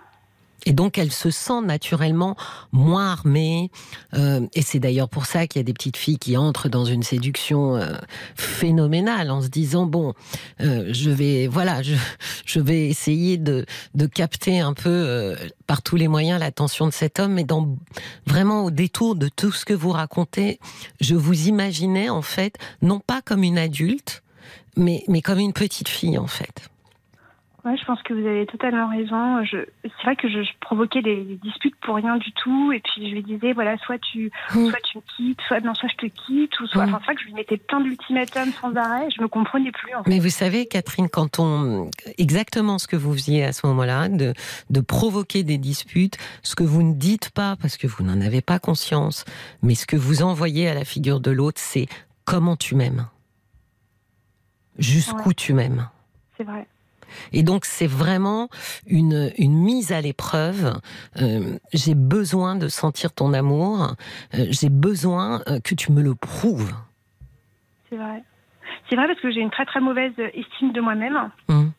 Et donc elle se sent naturellement moins armée. Euh, et c'est d'ailleurs pour ça qu'il y a des petites filles qui entrent dans une séduction euh, phénoménale en se disant bon, euh, je vais voilà, je, je vais essayer de, de capter un peu par tous les moyens l'attention de cet homme. Mais dans vraiment au détour de tout ce que vous racontez, je vous imaginais en fait non pas comme une adulte, mais mais comme une petite fille en fait. Ouais, je pense que vous avez totalement raison. c'est vrai que je, provoquais des, disputes pour rien du tout, et puis je lui disais voilà, soit tu, mm. soit tu me quittes, soit non, soit je te quitte, ou soit. Mm. Enfin, c'est vrai que je lui mettais plein d'ultimatums sans arrêt. Je me comprenais plus. En fait. Mais vous savez, Catherine, quand on exactement ce que vous faisiez à ce moment-là, de de provoquer des disputes, ce que vous ne dites pas parce que vous n'en avez pas conscience, mais ce que vous envoyez à la figure de l'autre, c'est comment tu m'aimes, jusqu'où tu m'aimes. C'est vrai. Et donc c'est vraiment une, une mise à l'épreuve. Euh, j'ai besoin de sentir ton amour. Euh, j'ai besoin euh, que tu me le prouves. C'est vrai. C'est vrai parce que j'ai une très très mauvaise estime de moi-même. Hum.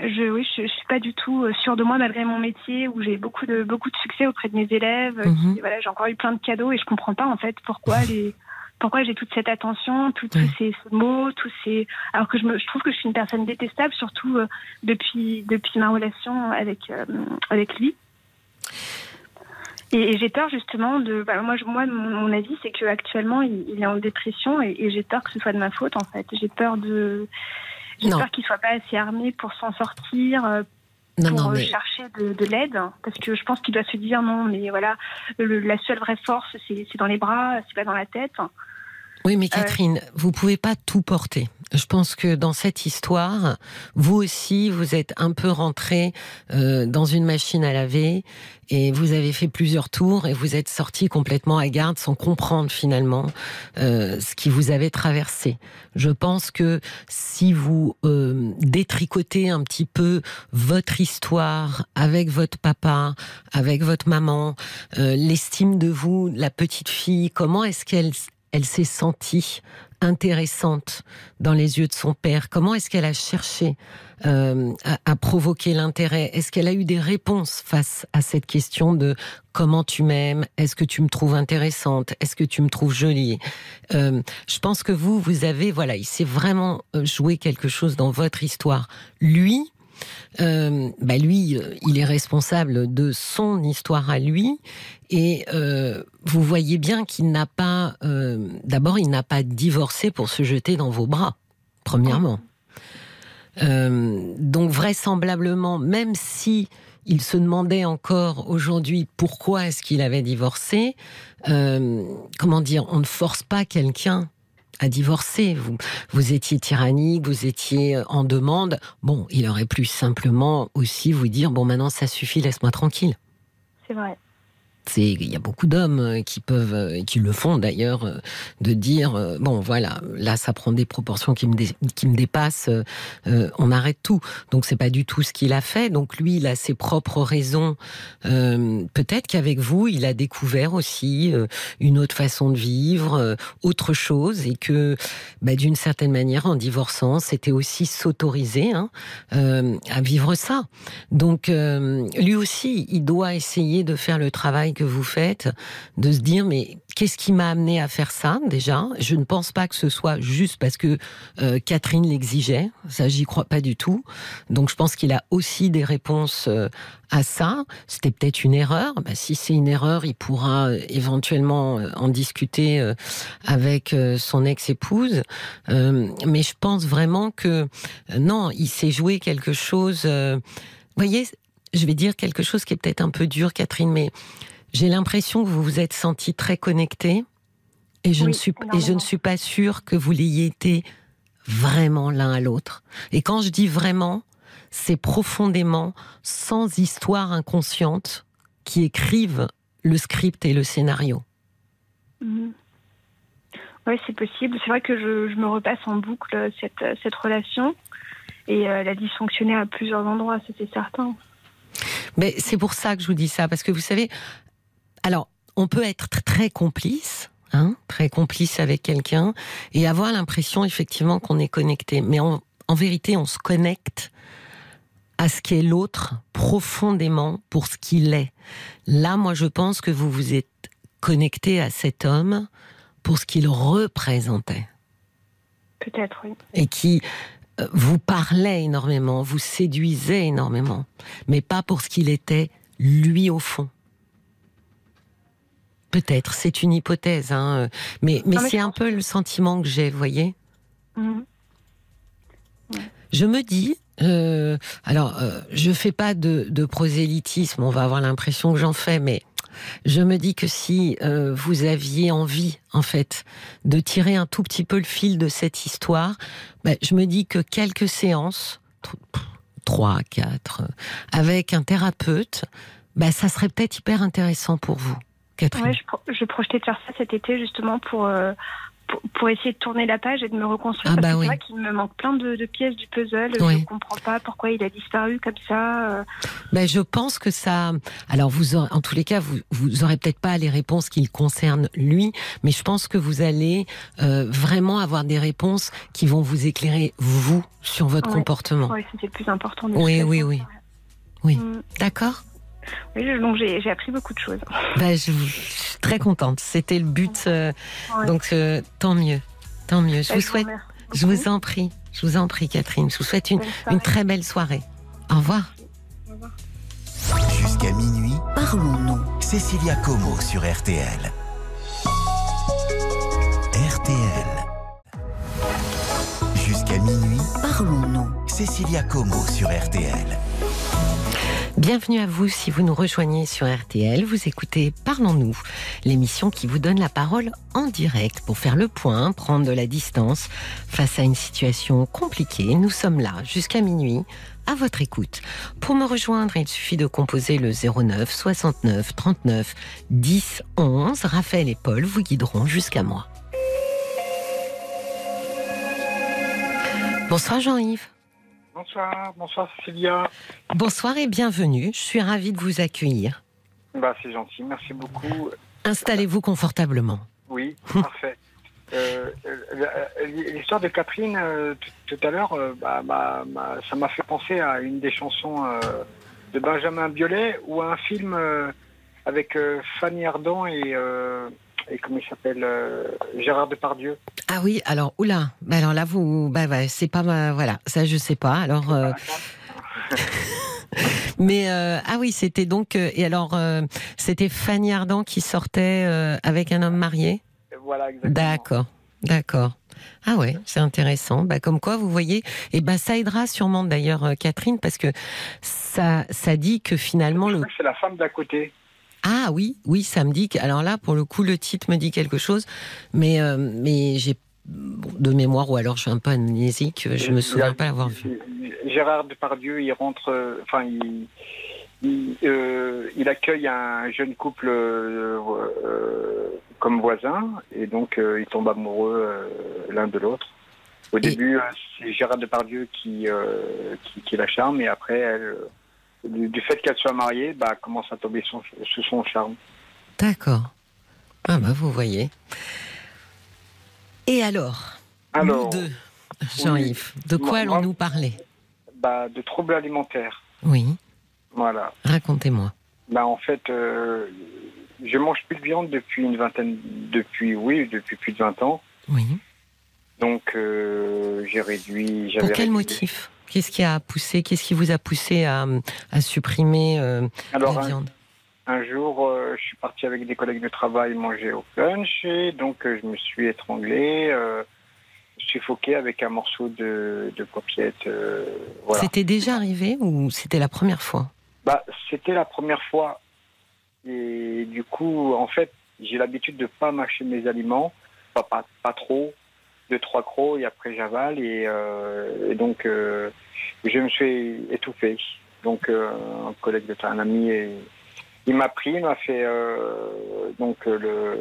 Je, oui, je, suis pas du tout sûre de moi malgré mon métier où j'ai beaucoup de beaucoup de succès auprès de mes élèves. Voilà, j'ai encore eu plein de cadeaux et je comprends pas en fait pourquoi les pourquoi j'ai toute cette attention, tous ces, mots, tous ces. Alors que je, me, je trouve que je suis une personne détestable, surtout euh, depuis depuis ma relation avec euh, avec lui. Et, j'ai peur justement de. Bah, moi, moi, mon, avis, c'est qu'actuellement, il, il est en dépression et, j'ai peur que ce soit de ma faute, en fait. J'ai peur de. J'ai peur qu'il soit pas assez armé pour s'en sortir, euh, pour chercher de, l'aide, parce que je pense qu'il doit se dire non, mais voilà, la seule vraie force, c'est dans les bras, c'est pas dans la tête. Oui, mais euh, Catherine, vous pouvez pas tout porter. Je pense que dans cette histoire, vous aussi, vous êtes un peu rentré euh, dans une machine à laver et vous avez fait plusieurs tours et vous êtes sorti complètement à garde sans comprendre finalement euh, ce qui vous avait traversé. Je pense que si vous euh, détricotez un petit peu votre histoire avec votre papa, avec votre maman, euh, l'estime de vous, la petite fille, comment est-ce qu'elle elle s'est sentie intéressante dans les yeux de son père. Comment est-ce qu'elle a cherché euh, à, provoquer l'intérêt? Est-ce qu'elle a eu des réponses face à cette question de comment tu m'aimes? Est-ce que tu me trouves intéressante? Est-ce que tu me trouves jolie? Euh, Je pense que vous, vous avez, voilà, il s'est vraiment euh, joué quelque chose dans votre histoire. Lui, euh, bah lui, il est responsable de son histoire à lui. Et euh, vous voyez bien qu'il n'a pas, euh, d'abord, il n'a pas divorcé pour se jeter dans vos bras, premièrement. Donc vraisemblablement, même si il se demandait encore aujourd'hui pourquoi est-ce qu'il avait divorcé, comment dire, on ne force pas quelqu'un à divorcer. Vous, vous étiez tyrannique, vous étiez euh, en demande. Bon, il aurait pu simplement aussi vous dire bon, maintenant ça suffit, laisse-moi tranquille. C'est vrai il y a beaucoup d'hommes euh, qui peuvent, euh, qui le font d'ailleurs, euh, de dire bon voilà, là ça prend des proportions qui me, qui me dépassent, on arrête tout. Donc c'est pas du tout ce qu'il a fait. Donc lui, il a ses propres raisons. Peut-être qu'avec vous, il a découvert aussi une autre façon de vivre, autre chose, et que bah, d'une certaine manière, en divorçant, c'était aussi s'autoriser hein, à vivre ça. Donc lui aussi, il doit essayer de faire le travail que vous faites, de se dire mais qu'est-ce qui m'a amené à faire ça déjà? Je ne pense pas que ce soit juste parce que euh, Catherine l'exigeait, ça j'y crois pas du tout. Donc je pense qu'il a aussi des réponses euh, à ça. C'était peut-être une erreur. Bah, si c'est une erreur, il pourra euh, éventuellement en discuter avec son ex-épouse. mais je pense vraiment que non, il s'est joué quelque chose. Voyez, je vais dire quelque chose qui est peut-être un peu dur, Catherine, mais j'ai l'impression que vous vous êtes senti très connecté et je, ne suis, et je ne suis pas sûre que vous l'ayez été vraiment l'un à l'autre. Et quand je dis vraiment, c'est profondément sans histoire inconsciente qui écrivent le script et le scénario. Mhm. Oui, c'est possible. C'est vrai que je, me repasse en boucle cette, cette relation et euh, elle a dysfonctionné à plusieurs endroits, ça c'est certain. Mais c'est pour ça que je vous dis ça, parce que vous savez, alors on peut être très complice, hein, très complice avec quelqu'un, et avoir l'impression effectivement qu'on est connecté. Mais en, vérité, on se connecte à ce qu'est l'autre profondément pour ce qu'il est. Là, moi, je pense que vous vous êtes connecté à cet homme pour ce qu'il représentait. Peut-être, oui. Et qui euh, vous parlait énormément, vous séduisait énormément, mais pas pour ce qu'il était lui au fond. Peut-être, c'est une hypothèse, hein, euh, mais, mais, c'est un peu le sentiment que j'ai, vous voyez mhm. Je me dis, euh, alors, je fais pas de, de, prosélytisme, on va avoir l'impression que j'en fais, mais je me dis que si euh, vous aviez envie, en fait, de tirer un tout petit peu le fil de cette histoire, ben, je me dis que quelques séances, trois, quatre, avec un thérapeute, ben, ça serait peut-être hyper intéressant pour vous. Catherine. Ouais, je, je, projetais de faire ça cet été justement pour euh, pour, essayer de tourner la page et de me reconstruire. Ah bah vrai qu'il me manque plein de, pièces du puzzle. Je ne comprends pas pourquoi il a disparu comme ça. Ben, je pense que ça. Alors, vous en tous les cas, vous, vous aurez peut-être pas les réponses qui le concernent lui, mais je pense que vous allez euh, vraiment avoir des réponses qui vont vous éclairer, vous, sur votre comportement. Oui, c'était le plus important. Oui, oui, oui. Oui. Mm. D'accord? Oui, donc j'ai appris beaucoup de choses. Bah, je, suis très contente. C'était le but. Euh, donc euh, tant mieux, tant mieux. Je bah, vous souhaite. Je vous en prie, je vous en prie, Catherine. Je vous souhaite une, une très belle soirée. Au revoir. Jusqu'à minuit, parlons-nous. Cécilia Como sur RTL. RTL. Jusqu'à minuit, parlons-nous. Cécilia Como sur RTL. Bienvenue à vous si vous nous rejoignez sur RTL. Vous écoutez Parlons-nous, l'émission qui vous donne la parole en direct pour faire le point, prendre de la distance face à une situation compliquée. Nous sommes là jusqu'à minuit à votre écoute. Pour me rejoindre, il suffit de composer le 09 69 39 10 11. Raphaël et Paul vous guideront jusqu'à moi. Bonsoir Jean-Yves. Bonsoir, bonsoir Cécilia. Bonsoir et bienvenue. Je suis ravie de vous accueillir. Bah, c'est gentil, merci beaucoup. Installez-vous confortablement. Oui, parfait. Euh, euh, l'histoire de Catherine euh, tout à l'heure, bah, bah, bah, ça m'a fait penser à une des chansons de Benjamin Biolay ou à un film avec Fanny Ardant et et comment il s'appelle euh, Gérard Depardieu. Ah oui, alors oula, bah alors là vous, bah, bah, c'est pas ma, voilà, ça je sais pas. Alors. Euh, mais euh, ah oui, c'était donc et alors c'était Fanny Ardant qui sortait avec un homme marié? Voilà, exactement. D'accord, d'accord. Ah ouais, c'est intéressant. Bah, comme quoi, vous voyez, et ben ça aidera sûrement d'ailleurs Catherine parce que ça, ça dit que finalement le. C'est la femme d'à côté. Ah oui, oui, ça me dit. Alors là, pour le coup, le titre me dit quelque chose, mais euh, mais j'ai de mémoire ou alors je suis un peu amnésique, je me souviens pas l'avoir vu. Gérard Depardieu, il rentre, euh, enfin il euh, il, accueille un jeune couple comme voisin et donc ils tombent amoureux l'un de l'autre. Au début, c'est Gérard Depardieu qui, qui, qui la charme et après elle du, fait qu'elle soit mariée, bah, commence à tomber sous son charme. D'accord. Ah bah vous voyez. Et alors, alors nous deux, Jean-Yves, de quoi allons-nous parler? bah, De troubles alimentaires. Oui. Voilà. Racontez-moi. Bah, en fait, euh, je mange plus de viande depuis une vingtaine, depuis oui, depuis plus de 20 ans. Oui. Donc euh, j'ai réduit. Pour quel réduit- motif? Qu'est-ce qui a poussé Qu'est-ce qui vous a poussé à, à supprimer euh, Alors la viande? un jour, euh, je suis parti avec des collègues de travail manger au punch et donc euh, je me suis étranglé, suffoqué avec un morceau de, de voilà. C'était déjà arrivé ou c'était la première fois? Bah, c'était la première fois. Et du coup, en fait, j'ai l'habitude de pas mâcher mes aliments, pas, pas, pas trop, deux, trois crocs, et après j'avale. Et, euh, et donc, euh, je me suis étouffé. Donc, euh, un collègue de un ami, et, il m'a pris, il m'a fait. donc, le.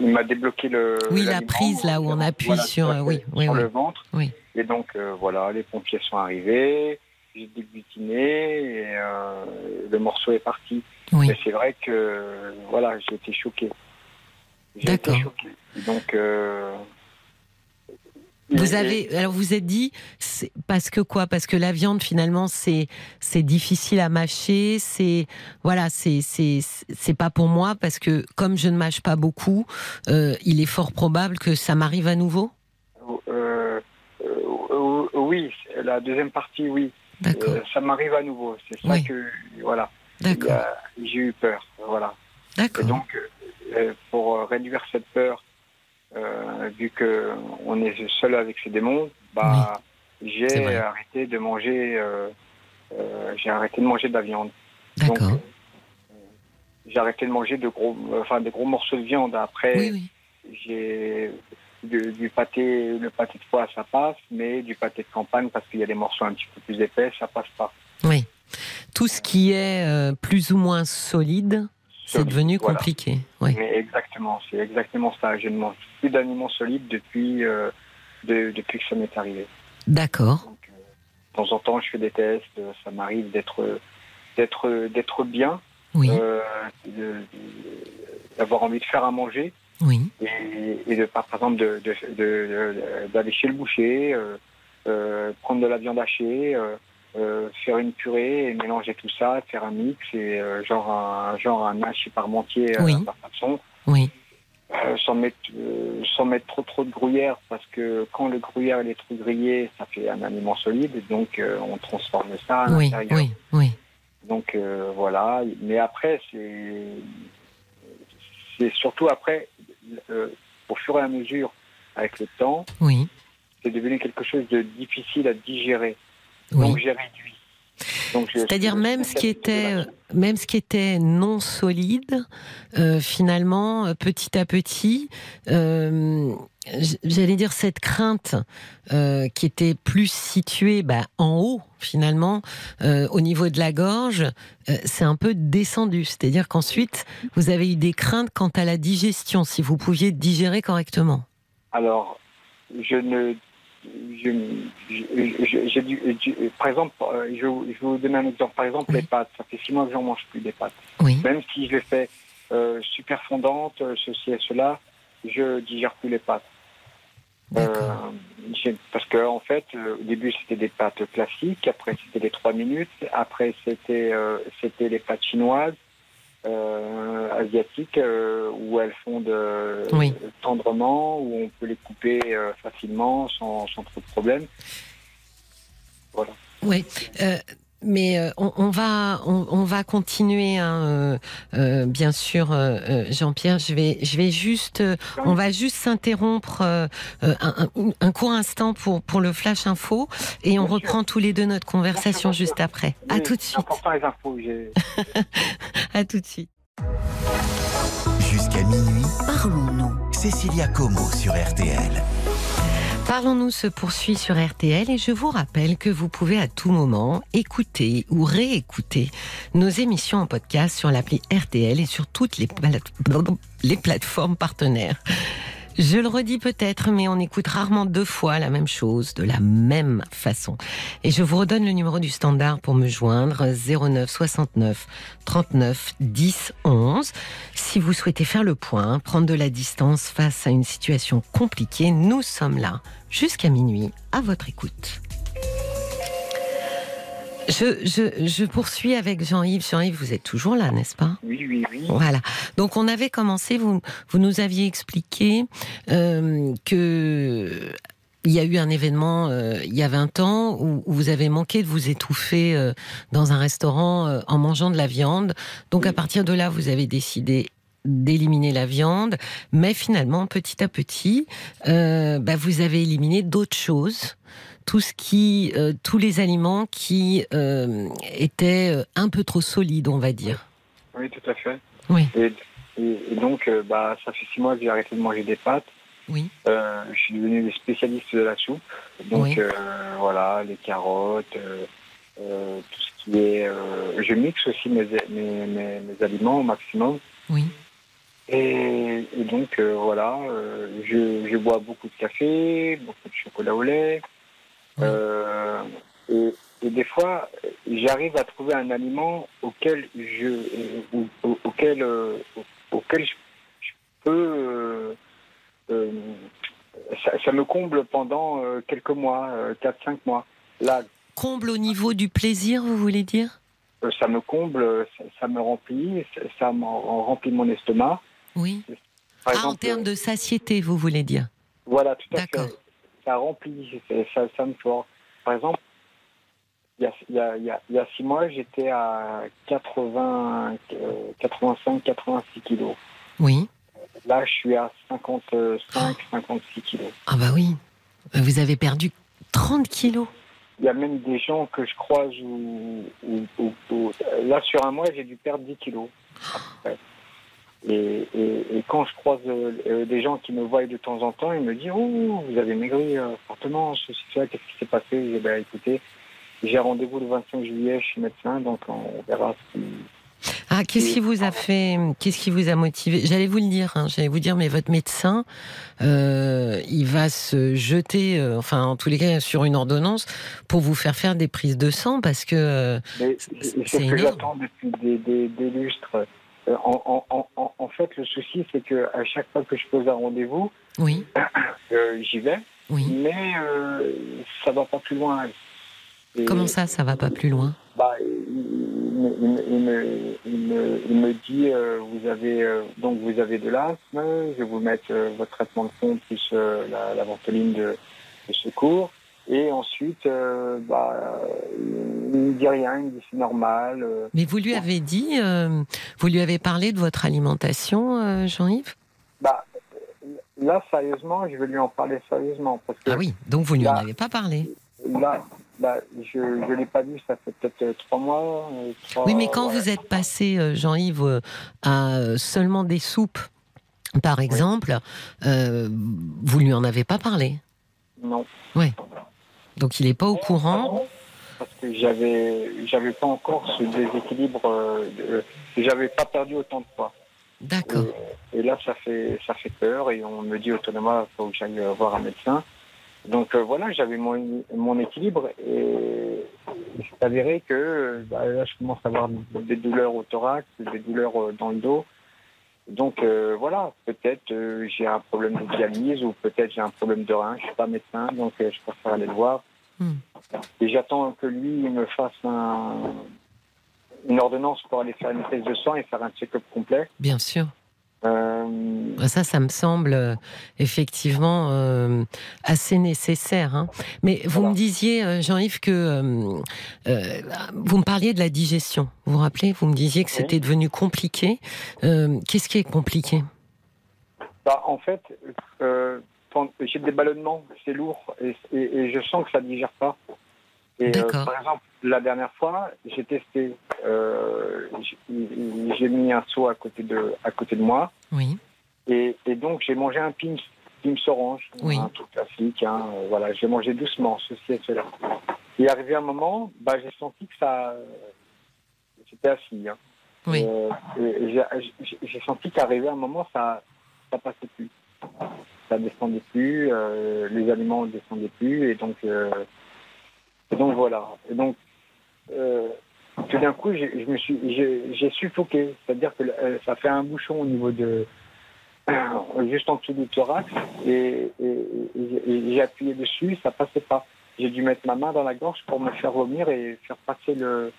il m'a débloqué le. Oui, la prise, là, où on appuie Voilà, sur, oui, oui, sur oui. le ventre. Oui. Et donc, voilà, les pompiers sont arrivés, j'ai débutiné et le morceau est parti. Mais c'est vrai que, voilà, j'ai été choqué. D'accord. Donc, euh, Vous avez, alors vous êtes dit, parce que quoi? Parce que la viande finalement c'est c'est difficile à mâcher, c'est voilà, c'est c'est c'est pas pour moi parce que comme je ne mâche pas beaucoup, euh, il est fort probable que ça m'arrive à nouveau? euh, euh, oui, la deuxième partie, oui. D'accord, ça m'arrive à nouveau. C'est ça Oui. que, voilà, d'accord, j'ai eu peur. Voilà. D'accord. donc, pour réduire cette peur, euh, vu que on est seul avec ces démons, bah, j'ai arrêté de manger. euh, euh, j'ai arrêté de manger de la viande. Donc, D'accord. euh, j'ai arrêté de manger de gros, enfin des gros morceaux de viande. Après, Oui, oui. j'ai du, du pâté, le pâté de foie, ça passe, mais du pâté de campagne, parce qu'il y a des morceaux un petit peu plus épais, ça passe pas. Oui. Tout ce qui est euh, plus ou moins solide, c'est devenu voilà. compliqué. Oui. Mais exactement, c'est exactement ça. Je ne mange plus d'aliments solides depuis, euh, de- depuis que ça m'est arrivé. D'accord. Euh, de temps en temps, je fais des tests. euh, Ça m'arrive d'être, d'être, d'être bien, Oui. euh, d'avoir envie de faire à manger Oui. et, et de par exemple, de- de- d'aller chez le boucher, prendre de la viande hachée, faire une purée et mélanger tout ça, faire un mix et euh, genre un genre un hachis parmentier euh, Oui. par façon. Oui. Euh, sans mettre euh, sans mettre trop trop de gruyère parce que quand le gruyère il est trop grillé ça fait un aliment solide donc euh, on transforme ça à Oui. l'intérieur Oui. Oui. donc euh, voilà mais après c'est c'est surtout après euh, au fur et à mesure avec le temps Oui. c'est devenu quelque chose de difficile à digérer Oui. donc j'ai réduit C'est-à-dire même ce qui était, même ce qui était non solide, euh, finalement, euh, petit à petit, euh, j'allais dire cette crainte euh, qui était plus située bah, en haut, finalement, au niveau de la gorge, c'est un peu descendu. C'est-à-dire qu'ensuite, vous avez eu des craintes quant à la digestion, si vous pouviez digérer correctement. Alors, je ne. Je, je- par exemple, euh, je, vous donner un exemple. Par exemple, Oui. les pâtes. Ça fait six mois que j'en mange plus des pâtes. Oui. Même si je les fais euh, super fondantes, euh, ceci et cela, je digère plus les pâtes. Euh, parce que en fait, euh, au début c'était des pâtes classiques, après c'était les trois minutes, après c'était c'était les pâtes chinoises, euh, asiatiques, euh, où elles fondent euh, Oui. tendrement, où on peut les couper euh, facilement sans, sans trop de problèmes. Voilà. Oui, euh, mais euh, on, on va on, on va continuer, hein, euh, euh, bien sûr, Jean-Pierre. Je vais je vais juste, euh, on va juste s'interrompre un, un- un court instant pour pour le flash info et on sûr. reprend tous les deux notre conversation Bien juste après. À Oui, tout de suite. les infos. À tout de suite. Jusqu'à minuit, parlons-nous. Cécilia Como sur RTL. Parlons-nous se poursuit sur RTL et je vous rappelle que vous pouvez à tout moment écouter ou réécouter nos émissions en podcast sur l'appli RTL et sur toutes les, les plateformes partenaires. Je le redis peut-être, mais on écoute rarement deux fois la même chose de la même façon. Et je vous redonne le numéro du standard pour me joindre 09 69 39 10 11. Si vous souhaitez faire le point, prendre de la distance face à une situation compliquée, nous sommes là jusqu'à minuit à votre écoute. Je, je, je poursuis avec Jean-Yves. Jean-Yves, vous êtes toujours là, n'est-ce pas? Oui, oui, oui. Voilà. Donc on avait commencé, vous, vous nous aviez expliqué euh, que il y a eu un événement euh, il y a 20 ans où, où vous avez manqué de vous étouffer euh, dans un restaurant euh, en mangeant de la viande. Donc à partir de là, vous avez décidé d'éliminer la viande, mais finalement, petit à petit, euh, bah, vous avez éliminé d'autres choses, tout ce qui, euh, tous les aliments qui euh, étaient euh, un peu trop solides, on va dire. Oui, tout à fait. Oui. Et, et- et donc, euh, bah, ça fait six mois que j'ai arrêté de manger des pâtes. Oui. Je suis devenu des spécialistes de la soupe. Donc, Oui. voilà, les carottes, tout ce qui est. je mixe aussi mes, mes, mes, mes aliments au maximum. Oui. Et, et donc, voilà, je, je bois beaucoup de café, beaucoup de chocolat au lait. Oui. Euh, et, et des fois, j'arrive à trouver un aliment auquel je, au- au- auquel, euh, auquel je, je peux. euh, ça, ça me comble pendant quelques mois, 4-5 mois. Là, Comble au niveau du plaisir, vous voulez dire? ça me comble, ça, ça me remplit, ça, ça remplit mon estomac. Oui. Par Ah, en termes de satiété, vous voulez dire? Voilà, tout à D'accord. Ça remplit, ça, ça me force. Par exemple, il y a, il y a- il y a- six mois, j'étais à 80, euh, 85, 86 kilos. Oui. Là, je suis à 55, 56 kilos. Ah bah oui. Vous avez perdu 30 kilos. Il y a même des gens que je croise où, où- où- où- là, sur un mois, j'ai dû perdre 10 kilos. Et, et- et quand je croise euh, euh, des gens qui me voient de temps en temps, ils me disent Oh, vous avez maigri euh, fortement, ceci, cela, qu'est-ce qui s'est passé? Je dis Ben écoutez, j'ai rendez-vous le 25 juillet chez le médecin, donc on verra ce qui. Ah, qu'est-ce qui vous a fait Qu'est-ce qui vous a motivé? J'allais vous le dire. hein, J'allais vous dire, mais votre médecin, euh, il va se jeter, euh, enfin, en tous les cas, sur une ordonnance pour vous faire faire des prises de sang parce que. euh, Mais C'est- ce que j'attends depuis des, des- des lustres. Euh, En, en- en- en fait, le souci, c'est que à chaque fois que je pose un rendez-vous, oui, euh, j'y vais. oui. mais euh, ça va pas plus loin. Et, Comment ça, ça va pas plus loin? Bah, il, me, il me- il me- il me- il me dit euh, vous avez donc vous avez de l'asthme, je vais vous mettre votre traitement de fond plus la, la ventoline de, de secours. Et ensuite, euh, bah, il me dit rien, il me dit c'est normal. euh. Mais vous lui avez dit, euh, vous lui avez parlé de votre alimentation, euh, Jean-Yves? Bah, là, sérieusement, je vais lui en parler sérieusement parce que Ah oui, donc vous lui en avez pas parlé. là, je ne l'ai pas vu, ça fait peut-être trois mois. trois- Oui, mais quand ouais. vous êtes passé, Jean-Yves, à seulement des soupes, par exemple, vous lui en avez pas parlé? Non. Donc il n'est pas au courant. Parce que j'avais, j'avais pas encore ce déséquilibre, euh, de- j'avais pas perdu autant de poids. D'accord. Et, et là, ça fait, ça fait peur et on me dit autonoma, il faut que j'aille euh, voir un médecin. Donc euh, voilà, j'avais mon, mon équilibre et il s'est avéré que euh, bah, là, je commence à avoir des douleurs au thorax, des douleurs euh, dans le dos. Donc euh, voilà, peut-être euh, j'ai un problème de dialyse ou peut-être j'ai un problème de rein. Je suis pas médecin, donc euh, je préfère aller le voir. Hmm. Et j'attends que lui me fasse un, une ordonnance pour aller faire une prise de sang et faire un check-up complet. Bien sûr. Euh, Ça, ça me semble euh, effectivement euh, assez nécessaire. hein. Mais vous Voilà. me disiez, Jean-Yves, que euh, vous me parliez de la digestion. Vous vous rappelez Vous me disiez que Oui. c'était devenu compliqué. Qu'est-ce qui est compliqué? Bah, en fait, quand j'ai des ballonnements, c'est lourd et, et- et je sens que ça ne digère pas. Et, euh, par exemple, la dernière fois, j'ai testé, euh, j'ai- mis un seau à côté de, à côté de moi Oui. et, et donc j'ai mangé un Pims, Pims orange, Oui. un truc classique. hein, voilà, j'ai mangé doucement, ceci et cela. Et arrivé un moment, bah, j'ai senti que ça, j'étais assis. hein. Oui. Euh, j'ai- senti qu'arrivé un moment, ça ça passait plus. Ça descendait plus, euh, les aliments ne descendaient plus, et donc, euh, et donc voilà. Et donc, euh, tout d'un coup, j'ai- je me suis, j'ai j'ai suffoqué. C'est-à-dire que ça fait un bouchon au niveau de, juste en dessous du thorax, et, et- et j'ai- appuyé dessus, ça passait pas. j'ai dû mettre ma main dans la gorge pour me faire vomir et faire passer le.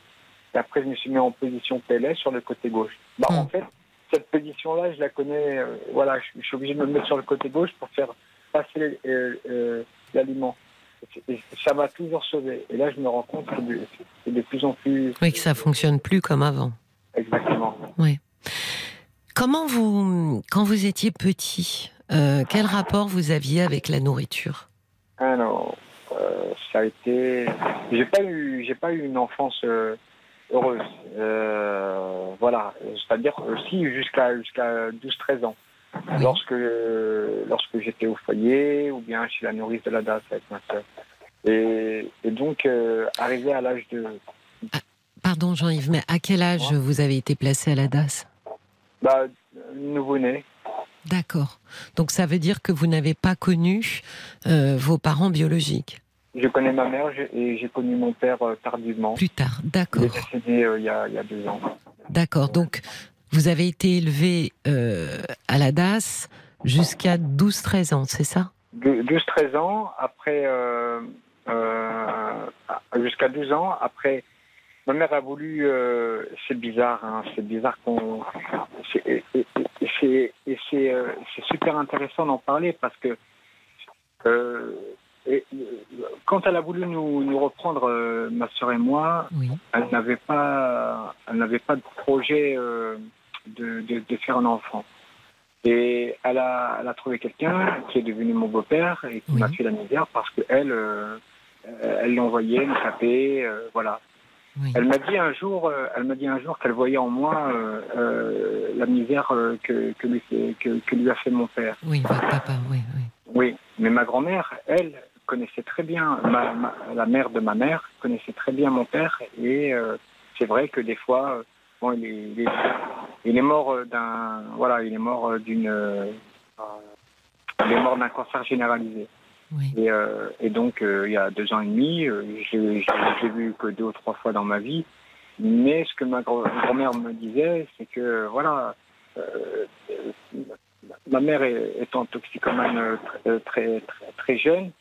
Et après, je me suis mis en position PLS sur le côté gauche. Bah, Hmm. En fait, cette position-là, je la connais. euh, voilà, je, je suis obligé de me mettre sur le côté gauche pour faire passer euh, euh, l'aliment. Et ça m'a toujours sauvé. Et là, je me rends compte que c'est de plus en plus. Oui, que ça fonctionne plus comme avant. Exactement. Comment vous, quand vous étiez petit, euh, quel rapport vous aviez avec la nourriture? Alors, euh, ça a été. J'ai pas eu, j'ai pas eu une enfance euh, heureuse. Euh, voilà, c'est-à-dire aussi jusqu'à jusqu'à 12-13 ans. Oui. Lorsque lorsque j'étais au foyer ou bien chez la nourrice de la DAS avec ma sœur. Et, et donc euh, arrivé à l'âge de Pardon Jean-Yves, mais à quel âge vous avez été placé à la DAS? Bah, nouveau-né. D'accord. Donc ça veut dire que vous n'avez pas connu euh, vos parents biologiques? Je connais ma mère et j'ai connu mon père euh, tardivement. plus tard. Il D'accord. est décédé euh, il y, a, il y a deux ans. D'accord. Donc vous avez été élevé euh, à la DAS jusqu'à 12-13 ans, c'est ça? 12-13 ans, après, euh, jusqu'à 12 ans, après, ma mère a voulu, c'est bizarre, hein, c'est bizarre qu'on, c'est, et, c'est, super intéressant d'en parler parce que et, euh, quand elle a voulu nous, nous reprendre, euh, ma soeur et moi, Oui. elle n'avait pas, elle n'avait pas de projet euh, de, de, de faire un enfant. Et elle a, elle a trouvé quelqu'un qui est devenu mon beau-père et qui Oui. m'a fait la misère parce que elle, euh, elle l'envoyait me taper, voilà. Oui. Elle m'a dit un jour, elle m'a dit un jour qu'elle voyait en moi la misère que, que, lui, fait- que, que lui a fait mon père. Oui, votre papa, oui, oui. Oui, mais ma grand-mère, elle, connaissait très bien, ma, ma- la mère de ma mère connaissait très bien mon père et euh, c'est vrai que des fois, euh, bon, il est, il est, il est mort euh, d'un, voilà, il est mort d'une, euh, il est mort d'un cancer généralisé. oui. Et, euh, et donc, il y a deux ans et demi, je l'ai vu que deux ou trois fois dans ma vie. Mais ce que ma gr- grand-mère me disait, c'est que, voilà, ma mère est- étant toxicomane tr- très, très, très jeune,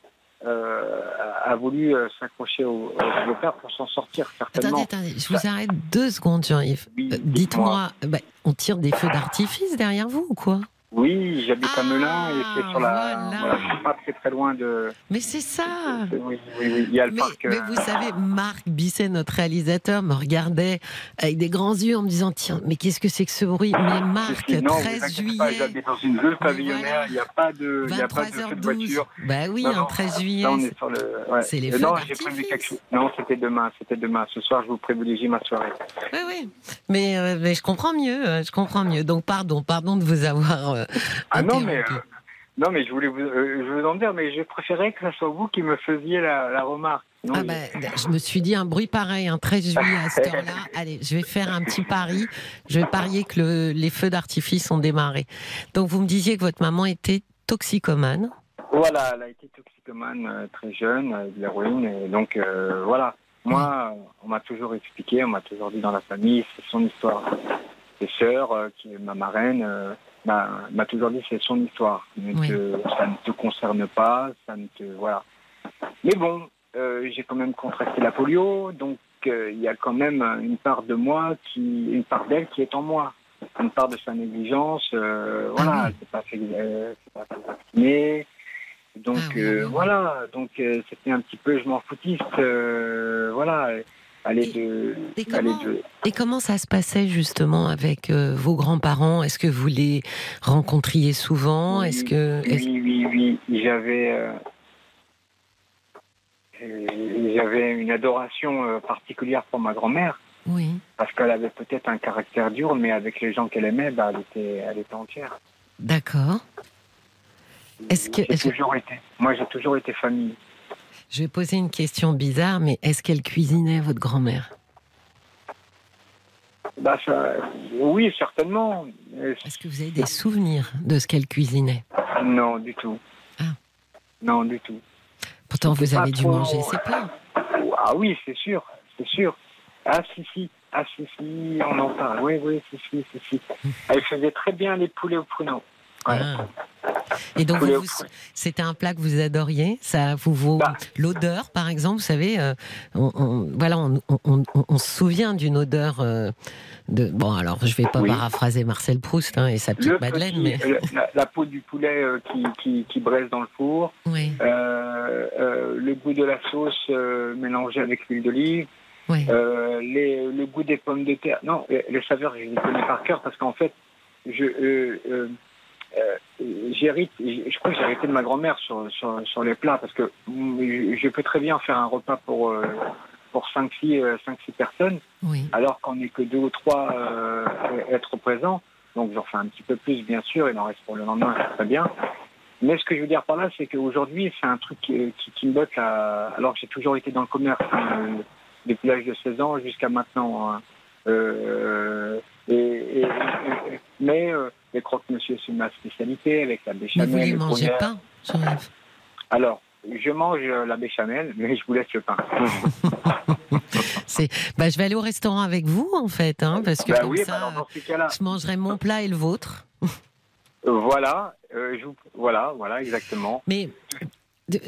a a voulu euh, s'accrocher au, beau-père pour s'en sortir, certainement. Attendez, attendez, je vous arrête deux secondes, Jean-Yves. Oui, Euh, dites-moi. Dites-moi, bah, on tire des feux d'artifice derrière vous ou quoi? Oui, j'habite à Ah, Melun et c'est sur la. voilà. Voilà, pas très très loin de. Mais c'est ça oui, oui, oui, il y a le mais, parc. mais euh, vous savez, Marc Bisset, notre réalisateur, me regardait avec des grands yeux en me disant Tiens, mais qu'est-ce que c'est que ce bruit? Mais Marc, non, vous 13 inquiétez pas, juillet, J'habite dans une pavillonnaire, voilà. il n'y a pas de, il y a pas de feu de 23h12. voiture. Bah oui, Non, non, 13 juillet. Là, on est sur le. ouais. c'est les Euh, Non, j'ai prévu quelque chose. Non, c'était demain, c'était demain. Ce soir, je vous privilégie ma soirée. Oui, oui. Mais, euh, mais je comprends mieux, je comprends mieux. Donc, pardon, pardon de vous avoir. Euh, Ah non, mais. interrompu. euh, non, mais je voulais vous, euh, je veux en dire, mais je préférais que ce soit vous qui me faisiez la, la remarque. Non, Ah il- bah, je me suis dit un bruit pareil, un 13 juillet à cette heure-là. Allez, je vais faire un petit pari. Je vais parier que le- les feux d'artifice ont démarré. Donc, vous me disiez que votre maman était toxicomane. Voilà, elle a été toxicomane euh, très jeune, euh, de l'héroïne, et donc euh, voilà. Moi, euh, on m'a toujours expliqué, on m'a toujours dit dans la famille, c'est son histoire. Ses sœurs, euh, qui est ma marraine, euh, m'a m'a toujours dit c'est son histoire. Oui. ça ne te concerne pas, ça ne te voilà. Mais bon, euh, j'ai quand même contracté la polio, donc euh, il y a quand même une part de moi qui, une part d'elle qui est en moi, une part de sa négligence. euh, voilà, Ah oui. s'est pas fait, s'est pas fait vacciner. Donc Ah oui, voilà, donc c'était un petit peu je m'en foutiste, voilà, aller de, et aller comment- de, Et comment ça se passait justement avec euh, vos grands-parents? Est-ce que vous les rencontriez souvent? Est-ce que Oui, oui, oui. J'avais, euh, euh, j'avais une adoration particulière pour ma grand-mère oui parce qu'elle avait peut-être un caractère dur, mais avec les gens qu'elle aimait, bah, elle était, elle était entière. D'accord. Est-ce que- toujours été. Moi, j'ai toujours été famille. Je vais poser une question bizarre, mais est-ce qu'elle cuisinait votre grand-mère? Bah, ça, oui, certainement. Euh, Est-ce que vous avez des souvenirs de ce qu'elle cuisinait? Non, du tout. Ah. Non, du tout. Pourtant, vous avez dû trop- manger ses plats. Ah oui, c'est sûr, c'est sûr. Ah si, si, ah si, si, on en parle. Oui, oui, si, si, si, si. Elle faisait très bien les poulets au pruneau. Ouais. Ah. Et donc, vous- vous- c'était un plat que vous adoriez? Ça vous vaut Bah. l'odeur, par exemple? Vous savez, euh, on, on- voilà, on, se souvient d'une odeur euh, de. Bon, alors, je vais pas Oui. paraphraser Marcel Proust hein, et sa petite Le Madeleine, petit- mais euh, la, la peau du poulet euh, qui, qui, qui braise dans le four, oui, le goût de la sauce mélangée avec l'huile d'olive, oui. les, le goût des pommes de terre. Non, les, les saveurs, je les connais par cœur parce qu'en fait, je, j'hérite, je crois que j'ai hérité de ma grand-mère sur, sur, sur les plats parce que mm, je, peux très bien faire un repas pour, euh, pour 5-6 euh, 5-6 personnes oui. alors qu'on n'est que deux ou trois euh, être présents. Donc j'en fais un petit peu plus, bien sûr, il en reste pour le lendemain, c'est très bien. Mais ce que je veux dire par là, c'est qu'aujourd'hui, c'est un truc qui, qui, qui me botte, là, alors que j'ai toujours été dans le commerce, hein, depuis l'âge de 16 ans jusqu'à maintenant. hein. Euh, et- et- mais euh, les croque-monsieur, c'est ma spécialité, avec la Mais béchamel. vous les le mangez pas, Jean-Yves Alors, je mange euh, la béchamel, mais je vous laisse le pain. C'est, bah, je vais aller au restaurant avec vous, en fait, hein, parce que bah comme oui, bah ça, cas-là, je mangerai mon plat et le vôtre. euh, voilà, euh, je vous- voilà, voilà, exactement. Mais euh,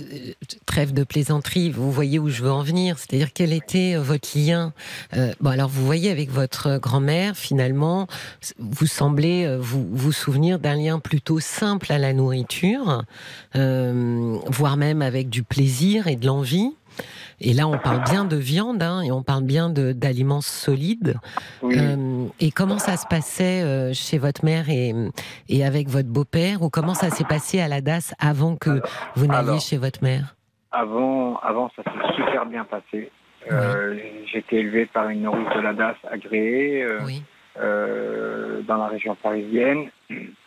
trêve de plaisanterie, vous voyez où je veux en venir, c'est-à-dire quel était euh, votre lien Euh, Bon, alors vous voyez avec votre grand-mère, finalement, vous semblez euh, vous vous souvenir d'un lien plutôt simple à la nourriture, euh, voire même avec du plaisir et de l'envie. Et là, on parle bien de viande, hein, et on parle bien d'aliments solides. Oui. Euh, et comment ça se passait euh, chez votre mère et, et avec votre beau-père Ou comment ça s'est passé à la DAS avant que vous n'alliez chez votre mère? Avant, avant, ça s'est super bien passé. Euh, J'ai été élevé par une nourrice de la DAS agréée Oui, euh, dans la région parisienne,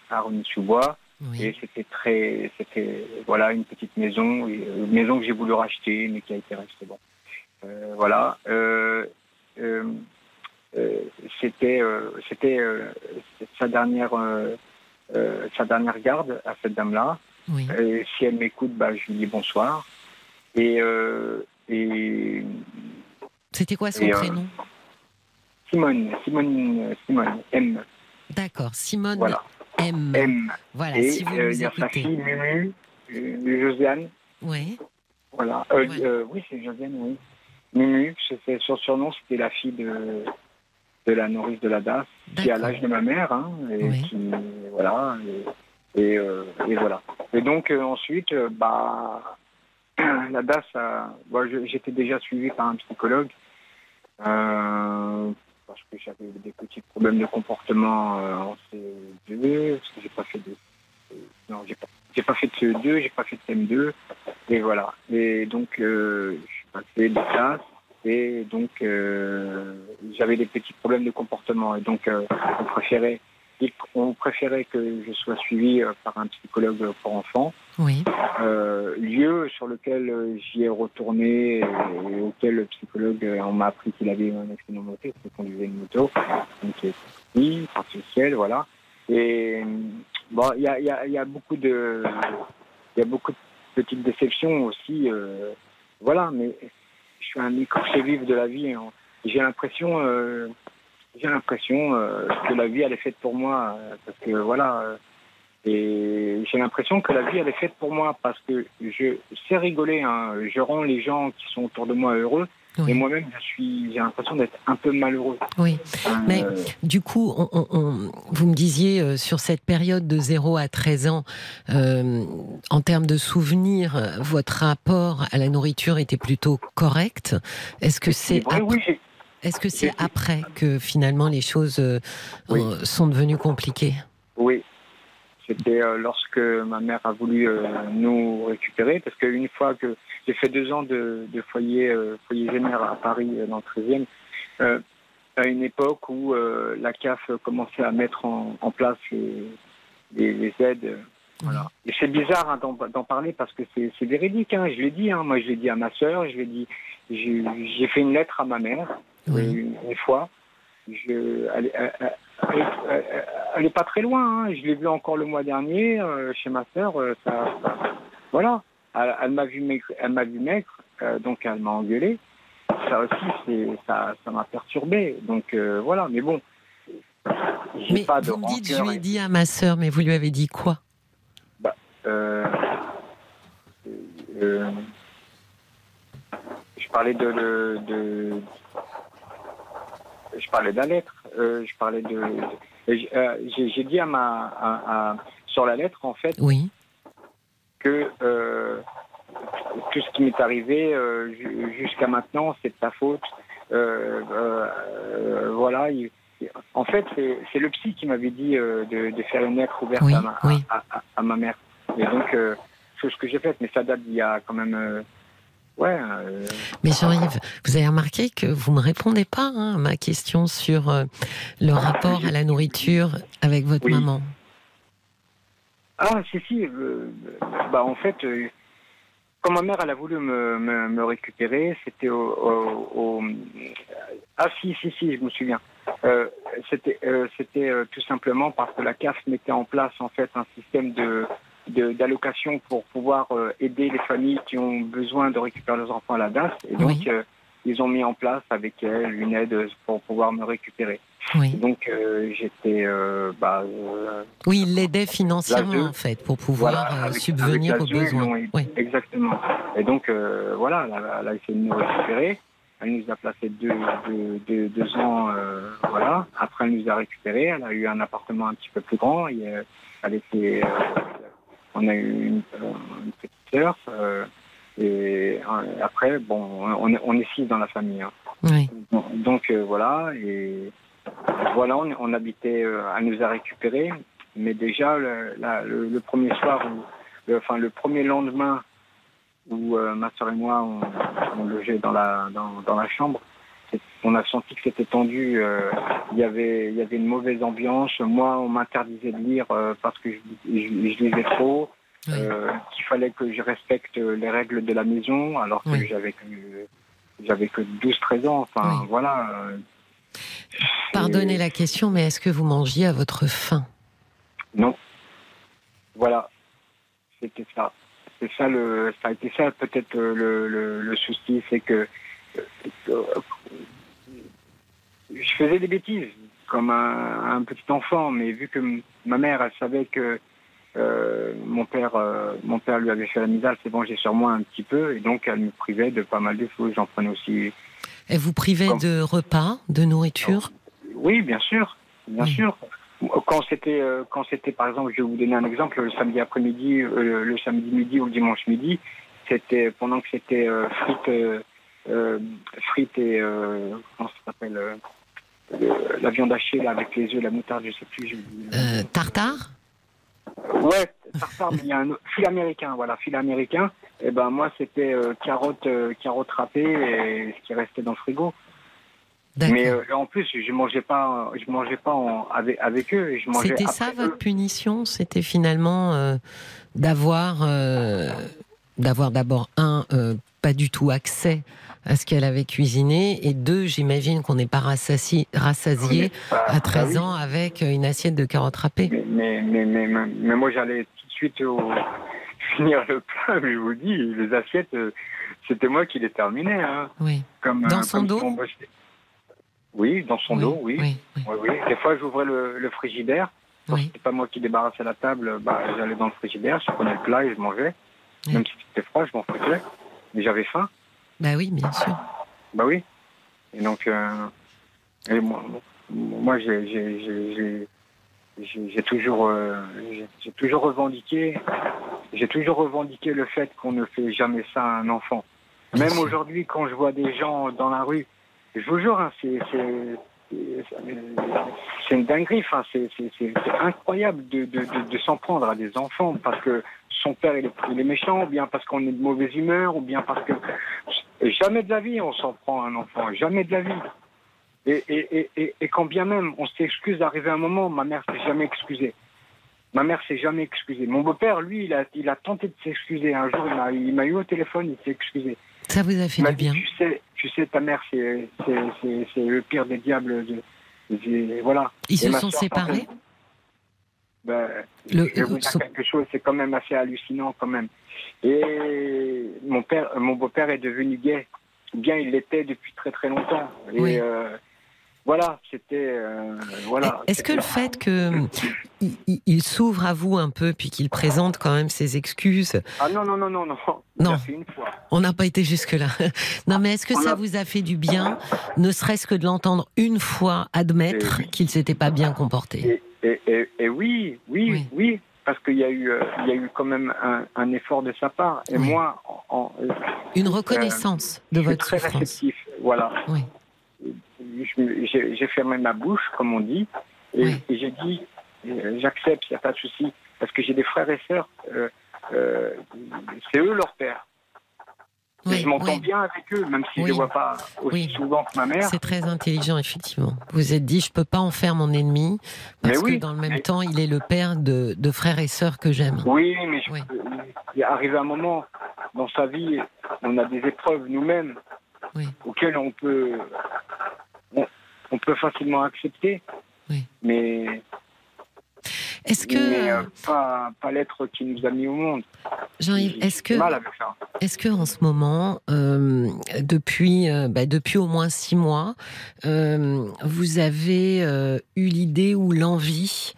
à Rony-sous-Bois. Oui. Et c'était très, c'était voilà une petite maison, une maison que j'ai voulu racheter, mais qui a été rachetée. Bon, Euh, voilà. Euh, euh, euh, c'était, euh, c'était euh, sa dernière, euh, euh, sa dernière garde à cette dame-là. oui. Et si elle m'écoute, bah, je lui dis bonsoir. Et, euh, et C'était quoi son et, euh, prénom? Simone, Simone, Simone, M, D'accord, Simone voilà, M. M. Voilà, et si vous euh, nous y a sa fille Mumu, euh, Josiane, Oui, voilà. Euh, Ouais. euh, oui, c'est Josiane, oui. Mumu, son surnom, c'était la fille de, de la nourrice de la DAS, qui a l'âge de ma mère, hein, et Oui. qui, voilà, et, et, et voilà. Et donc ensuite, bah, la DAS, bon, je- j'étais déjà suivi par un psychologue parce que j'avais des petits problèmes de comportement euh, en C2, parce que j'ai pas fait de, euh, non, j'ai pas, pas fait de CE2, j'ai pas fait de CM2, et voilà. Et donc euh, je suis passé de classe. Et donc, j'avais des petits problèmes de comportement. Et donc, on préférait, on préférait que je sois suivi par un psychologue pour enfants. Oui, Euh, lieu sur lequel euh, j'y ai retourné et auquel le psychologue, euh, on m'a appris qu'il avait un accident de moto, qu'il conduisait une moto, donc est sorti, partiel, voilà. Et euh, bon, il y a, beaucoup de, il y a beaucoup de petites déceptions aussi, euh, voilà. Mais je suis un écorché vif de la vie. hein. J'ai l'impression, euh, j'ai l'impression euh, que la vie elle est faite pour moi, euh, parce que voilà. Et j'ai l'impression que la vie, elle est faite pour moi parce que je sais rigoler. Hein. Je rends les gens qui sont autour de moi heureux. oui. Et moi-même, j'ai l'impression d'être un peu malheureux. oui. Euh, Mais- Du coup, on, on- on- vous me disiez euh, sur cette période de 0 à 13 ans, euh, en termes de souvenirs, votre rapport à la nourriture était plutôt correct. Est-ce que c'est après, oui, que après finalement les choses Oui. sont devenues compliquées? Oui. C'était euh, lorsque ma mère a voulu euh, nous récupérer, parce qu'une fois que j'ai fait deux ans de, de foyer, euh, foyer général à Paris, dans le 13e, euh, à une époque où euh, la CAF commençait à mettre en, en place les, les- les aides. Voilà. Et c'est bizarre hein, d'en parler parce que c'est véridique. Hein, je l'ai dit. Hein, moi, je l'ai dit à ma sœur. Je l'ai dit. J'ai fait une lettre à ma mère Oui. une, une fois. Je, elle, elle- elle- elle- elle est pas très loin. Hein. Je l'ai vue encore le mois dernier euh, chez ma sœur. euh, ça, ça- voilà. Elle, elle m'a vu maigre. Elle m'a vu maigre. euh, donc elle m'a engueulé. Ça aussi, ça, ça m'a perturbé. Donc euh, voilà. Mais bon. Mais pas de vous me dites, je lui ai dit à ma sœur, mais vous lui avez dit quoi? Je parlais de, de, je parlais de la lettre. Euh, je parlais de. Euh, j'ai dit à ma sur la lettre en fait. Oui. Que euh, tout ce qui m'est arrivé jusqu'à maintenant, c'est de ta faute. voilà. en fait, c'est le psy qui m'avait dit de, faire une lettre ouverte à, ma, à, ma, mère. Et donc, chose que j'ai faite, mais ça date d'il y a quand même Ouais. Euh, Mais Jean-Yves, vous avez remarqué que vous ne me répondez pas hein, à ma question sur euh, le rapport à la nourriture avec votre maman. Ah, si, si. Euh, bah, en fait, quand ma mère elle a voulu me, me, récupérer, c'était au, Ah, si, si, si, je me souviens. c'était c'était tout simplement parce que la CAF mettait en place en fait un système de d'allocation pour pouvoir euh, aider les familles qui ont besoin de récupérer leurs enfants à la DAS. Et donc, euh, ils ont mis en place avec elle une aide pour pouvoir me récupérer. Donc, euh, j'étais. bah, oui, il l'aidait financièrement, en fait, pour pouvoir subvenir aux besoins. oui. Exactement. Et donc, voilà, elle a, essayé de nous récupérer. Elle nous a placé deux, deux, deux, ans, voilà. Après, elle nous a récupérés. Elle a eu un appartement un petit peu plus grand. Et, elle était on a eu une, petite sœur. Euh, et euh, après, bon, on est, on est six dans la famille. Hein. Oui. Donc, euh, voilà, et voilà, on, habitait, elle nous a récupérés, mais déjà le, le, premier soir, enfin le premier lendemain où ma soeur et moi on, logeait dans la dans, dans la chambre, on a senti que c'était tendu. Il y avait il y avait une mauvaise ambiance. Moi, on m'interdisait de lire parce que je, je, lisais trop. qu'il fallait que je respecte les règles de la maison, alors que j'avais que j'avais que 12-13 ans. Enfin, voilà. Pardonnez la question, mais est-ce que vous mangiez à votre faim? Non. Voilà. C'était ça. C'est ça le. Ça a été ça peut-être le, le, le souci, c'est que je faisais des bêtises comme un, petit enfant, mais vu que ma mère, elle savait que euh, mon père, euh, mon père lui avait fait la misère, c'est bon, j'ai sur moi un petit peu, et donc elle me privait de pas mal de choses. J'en prenais aussi. Elle vous privait de repas, de nourriture Oui, bien sûr, bien sûr. Quand c'était, euh, quand c'était, par exemple, je vais vous donner un exemple, le samedi après-midi, le samedi midi ou le dimanche midi, c'était pendant que c'était frites frites et euh, comment ça s'appelle euh, la viande hachée là, avec les œufs, la moutarde, je sais plus. tartare? Ouais, tartare, mais il y a un fil américain, voilà, fil américain. Et ben moi c'était carottes, carottes râpées et ce qui restait dans le frigo. Mais en plus, je mangeais pas, je mangeais pas avec, avec, eux. C'était ça votre punition? C'était finalement d'avoir, d'avoir d'abord un pas du tout accès à ce qu'elle avait cuisiné, et deux, j'imagine qu'on n'est pas rassasié, rassasié à 13 ans avec une assiette de carottes râpées. Mais, mais, mais, mais, moi, j'allais tout de suite au... finir le plat, mais je vous dis, les assiettes, euh, c'était moi qui les terminais. Hein. Oui. Comme, dans euh, son dos Oui, dans son dos, oui. Oui, oui. Des fois, j'ouvrais le, le, frigidaire. Oui. C'était pas moi qui débarrassais la table, bah, j'allais dans le frigidaire, je prenais le plat et je mangeais. Même si c'était froid, je m'en foutais. Mais j'avais faim. Bah oui, bien sûr. Bah oui. Et donc, euh, moi, moi j'ai toujours, euh, j'ai toujours revendiqué, j'ai toujours revendiqué le fait qu'on ne fait jamais ça à un enfant. Même aujourd'hui, quand je vois des gens dans la rue, je vous jure, hein, c'est c'est une dinguerie. C'est incroyable de, s'en prendre à des enfants parce que son père il est, méchant, ou bien parce qu'on est de mauvaise humeur, ou bien parce que jamais de la vie on s'en prend à un enfant, jamais de la vie. Et, et quand bien même on s'excuse d'arriver à un moment, ma mère s'est jamais excusée. Ma mère s'est jamais excusée. Mon beau-père, lui, il a, il a tenté de s'excuser. Un jour, il m'a eu au téléphone, il s'est excusé. Ça vous a fait du bien. Tu sais, tu sais, ta mère, c'est le pire des diables. voilà. Ils se sont séparés ben, je vais vous dire quelque chose, c'est quand même assez hallucinant quand même. Et mon père, mon beau-père est devenu gay. Bien, il l'était depuis très très longtemps. Et, euh, voilà, c'était euh, voilà. Est-ce que le fait que il, il s'ouvre à vous un peu puis qu'il présente quand même ses excuses? Ah non non non non non. Non. Une fois. On n'a pas été jusque là. Non, mais est-ce que On ça a- vous a fait du bien, ne serait-ce que de l'entendre une fois admettre Et qu'il s'était pas bien comporté? Et, et, et, et oui, oui, Oui. oui, parce qu'il y a eu, euh, il y a eu quand même un, un effort de sa part. Et Oui. moi, en, en- Une reconnaissance de je suis votre très souffrance. réceptif. Voilà. Oui. J'ai fermé ma bouche, comme on dit, et, Oui. et j'ai dit, euh, j'accepte, il n'y a pas de souci, parce que j'ai des frères et sœurs, euh, euh, c'est eux leur père. Oui, je m'entends oui. bien avec eux, même si je ne les vois pas aussi souvent que ma mère. C'est très intelligent, effectivement. Vous vous êtes dit, je peux pas en faire mon ennemi, parce Mais que dans le même mais- temps, il est le père de, de frères et sœurs que j'aime. Oui, mais je- il est arrivé un moment dans sa vie, on a des épreuves nous-mêmes auxquelles on peut, on, peut facilement accepter, Oui. mais, Est-ce que, mais euh, pas, pas l'être qui nous a mis au monde. Jean-Yves, est-ce que, est-ce que en ce moment, euh, depuis, euh, bah, depuis au moins six mois, vous avez eu l'idée ou l'envie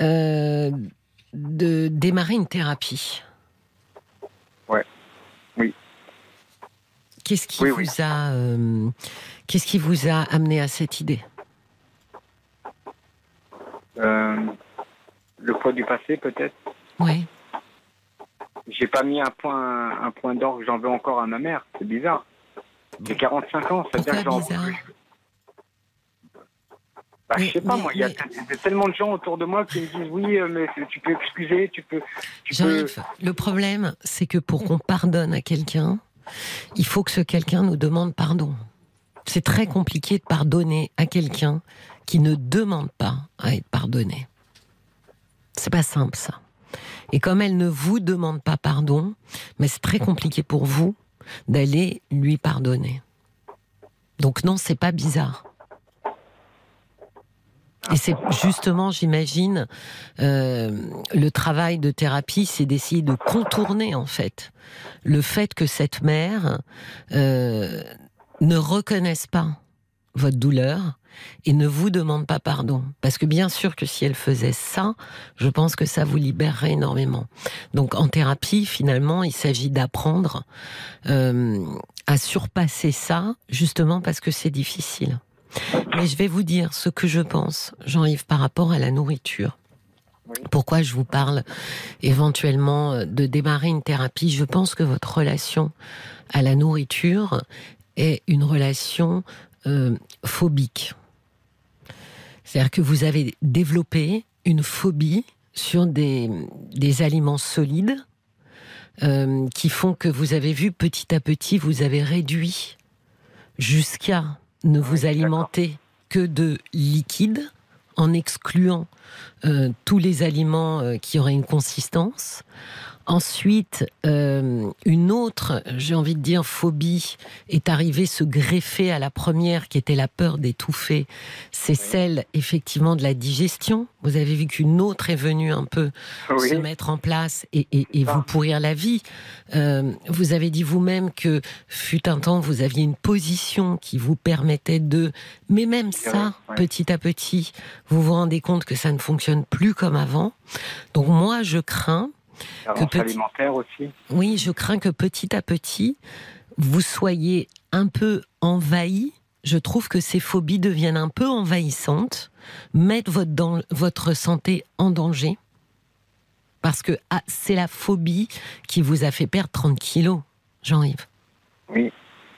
de démarrer une thérapie? Ouais. Oui. Qu'est-ce qui Oui, vous oui. a, qu'est-ce qui vous a amené à cette idée Euh, le poids du passé, peut-être. Oui. J'ai pas mis un point, un point d'or que j'en veux encore à ma mère. C'est bizarre. J'ai 45 ans, ça veut dire que j'en veux. Bah, Mais- je sais pas, mais- moi, il y a mais- tellement de gens autour de moi qui me disent oui, euh, mais tu peux excuser, tu peux. Tu peux... Le problème, c'est que pour qu'on pardonne à quelqu'un, il faut que ce quelqu'un nous demande pardon. C'est très compliqué de pardonner à quelqu'un qui ne demande pas à être pardonné. C'est pas simple ça. Et comme elle ne vous demande pas pardon, mais c'est très compliqué pour vous d'aller lui pardonner. Donc non, c'est pas bizarre. Et c'est justement, j'imagine, euh, le travail de thérapie, c'est d'essayer de contourner en fait le fait que cette mère euh, ne reconnaisse pas votre douleur et ne vous demande pas pardon. Parce que bien sûr que si elle faisait ça, je pense que ça vous libérerait énormément. Donc en thérapie, finalement, il s'agit d'apprendre euh, à surpasser ça, justement parce que c'est difficile. Mais je vais vous dire ce que je pense, Jean-Yves, par rapport à la nourriture. Pourquoi je vous parle éventuellement de démarrer une thérapie? Je pense que votre relation à la nourriture est une relation euh, phobique. C'est-à-dire que vous avez développé une phobie sur des, des aliments solides euh, qui font que vous avez vu petit à petit, vous avez réduit jusqu'à ne vous alimenter que de liquide en excluant euh, tous les aliments qui auraient une consistance. Ensuite, euh, une autre, j'ai envie de dire, phobie est arrivée se greffer à la première, qui était la peur d'étouffer. C'est celle, effectivement, de la digestion. Vous avez vu qu'une autre est venue un peu Oui. se mettre en place et, et- et Ça. vous pourrir la vie. Euh, vous avez dit vous-même que fut un temps, vous aviez une position qui vous permettait de... Mais même ça, petit à petit, vous vous rendez compte que ça ne fonctionne plus comme avant. Donc moi, je crains, Carence petit- alimentaire aussi. oui, je crains que petit à petit, vous soyez un peu envahi. Je trouve que ces phobies deviennent un peu envahissantes, mettent votre santé en danger. Parce que ah, c'est la phobie qui vous a fait perdre 30 kilos, Jean-Yves. Oui.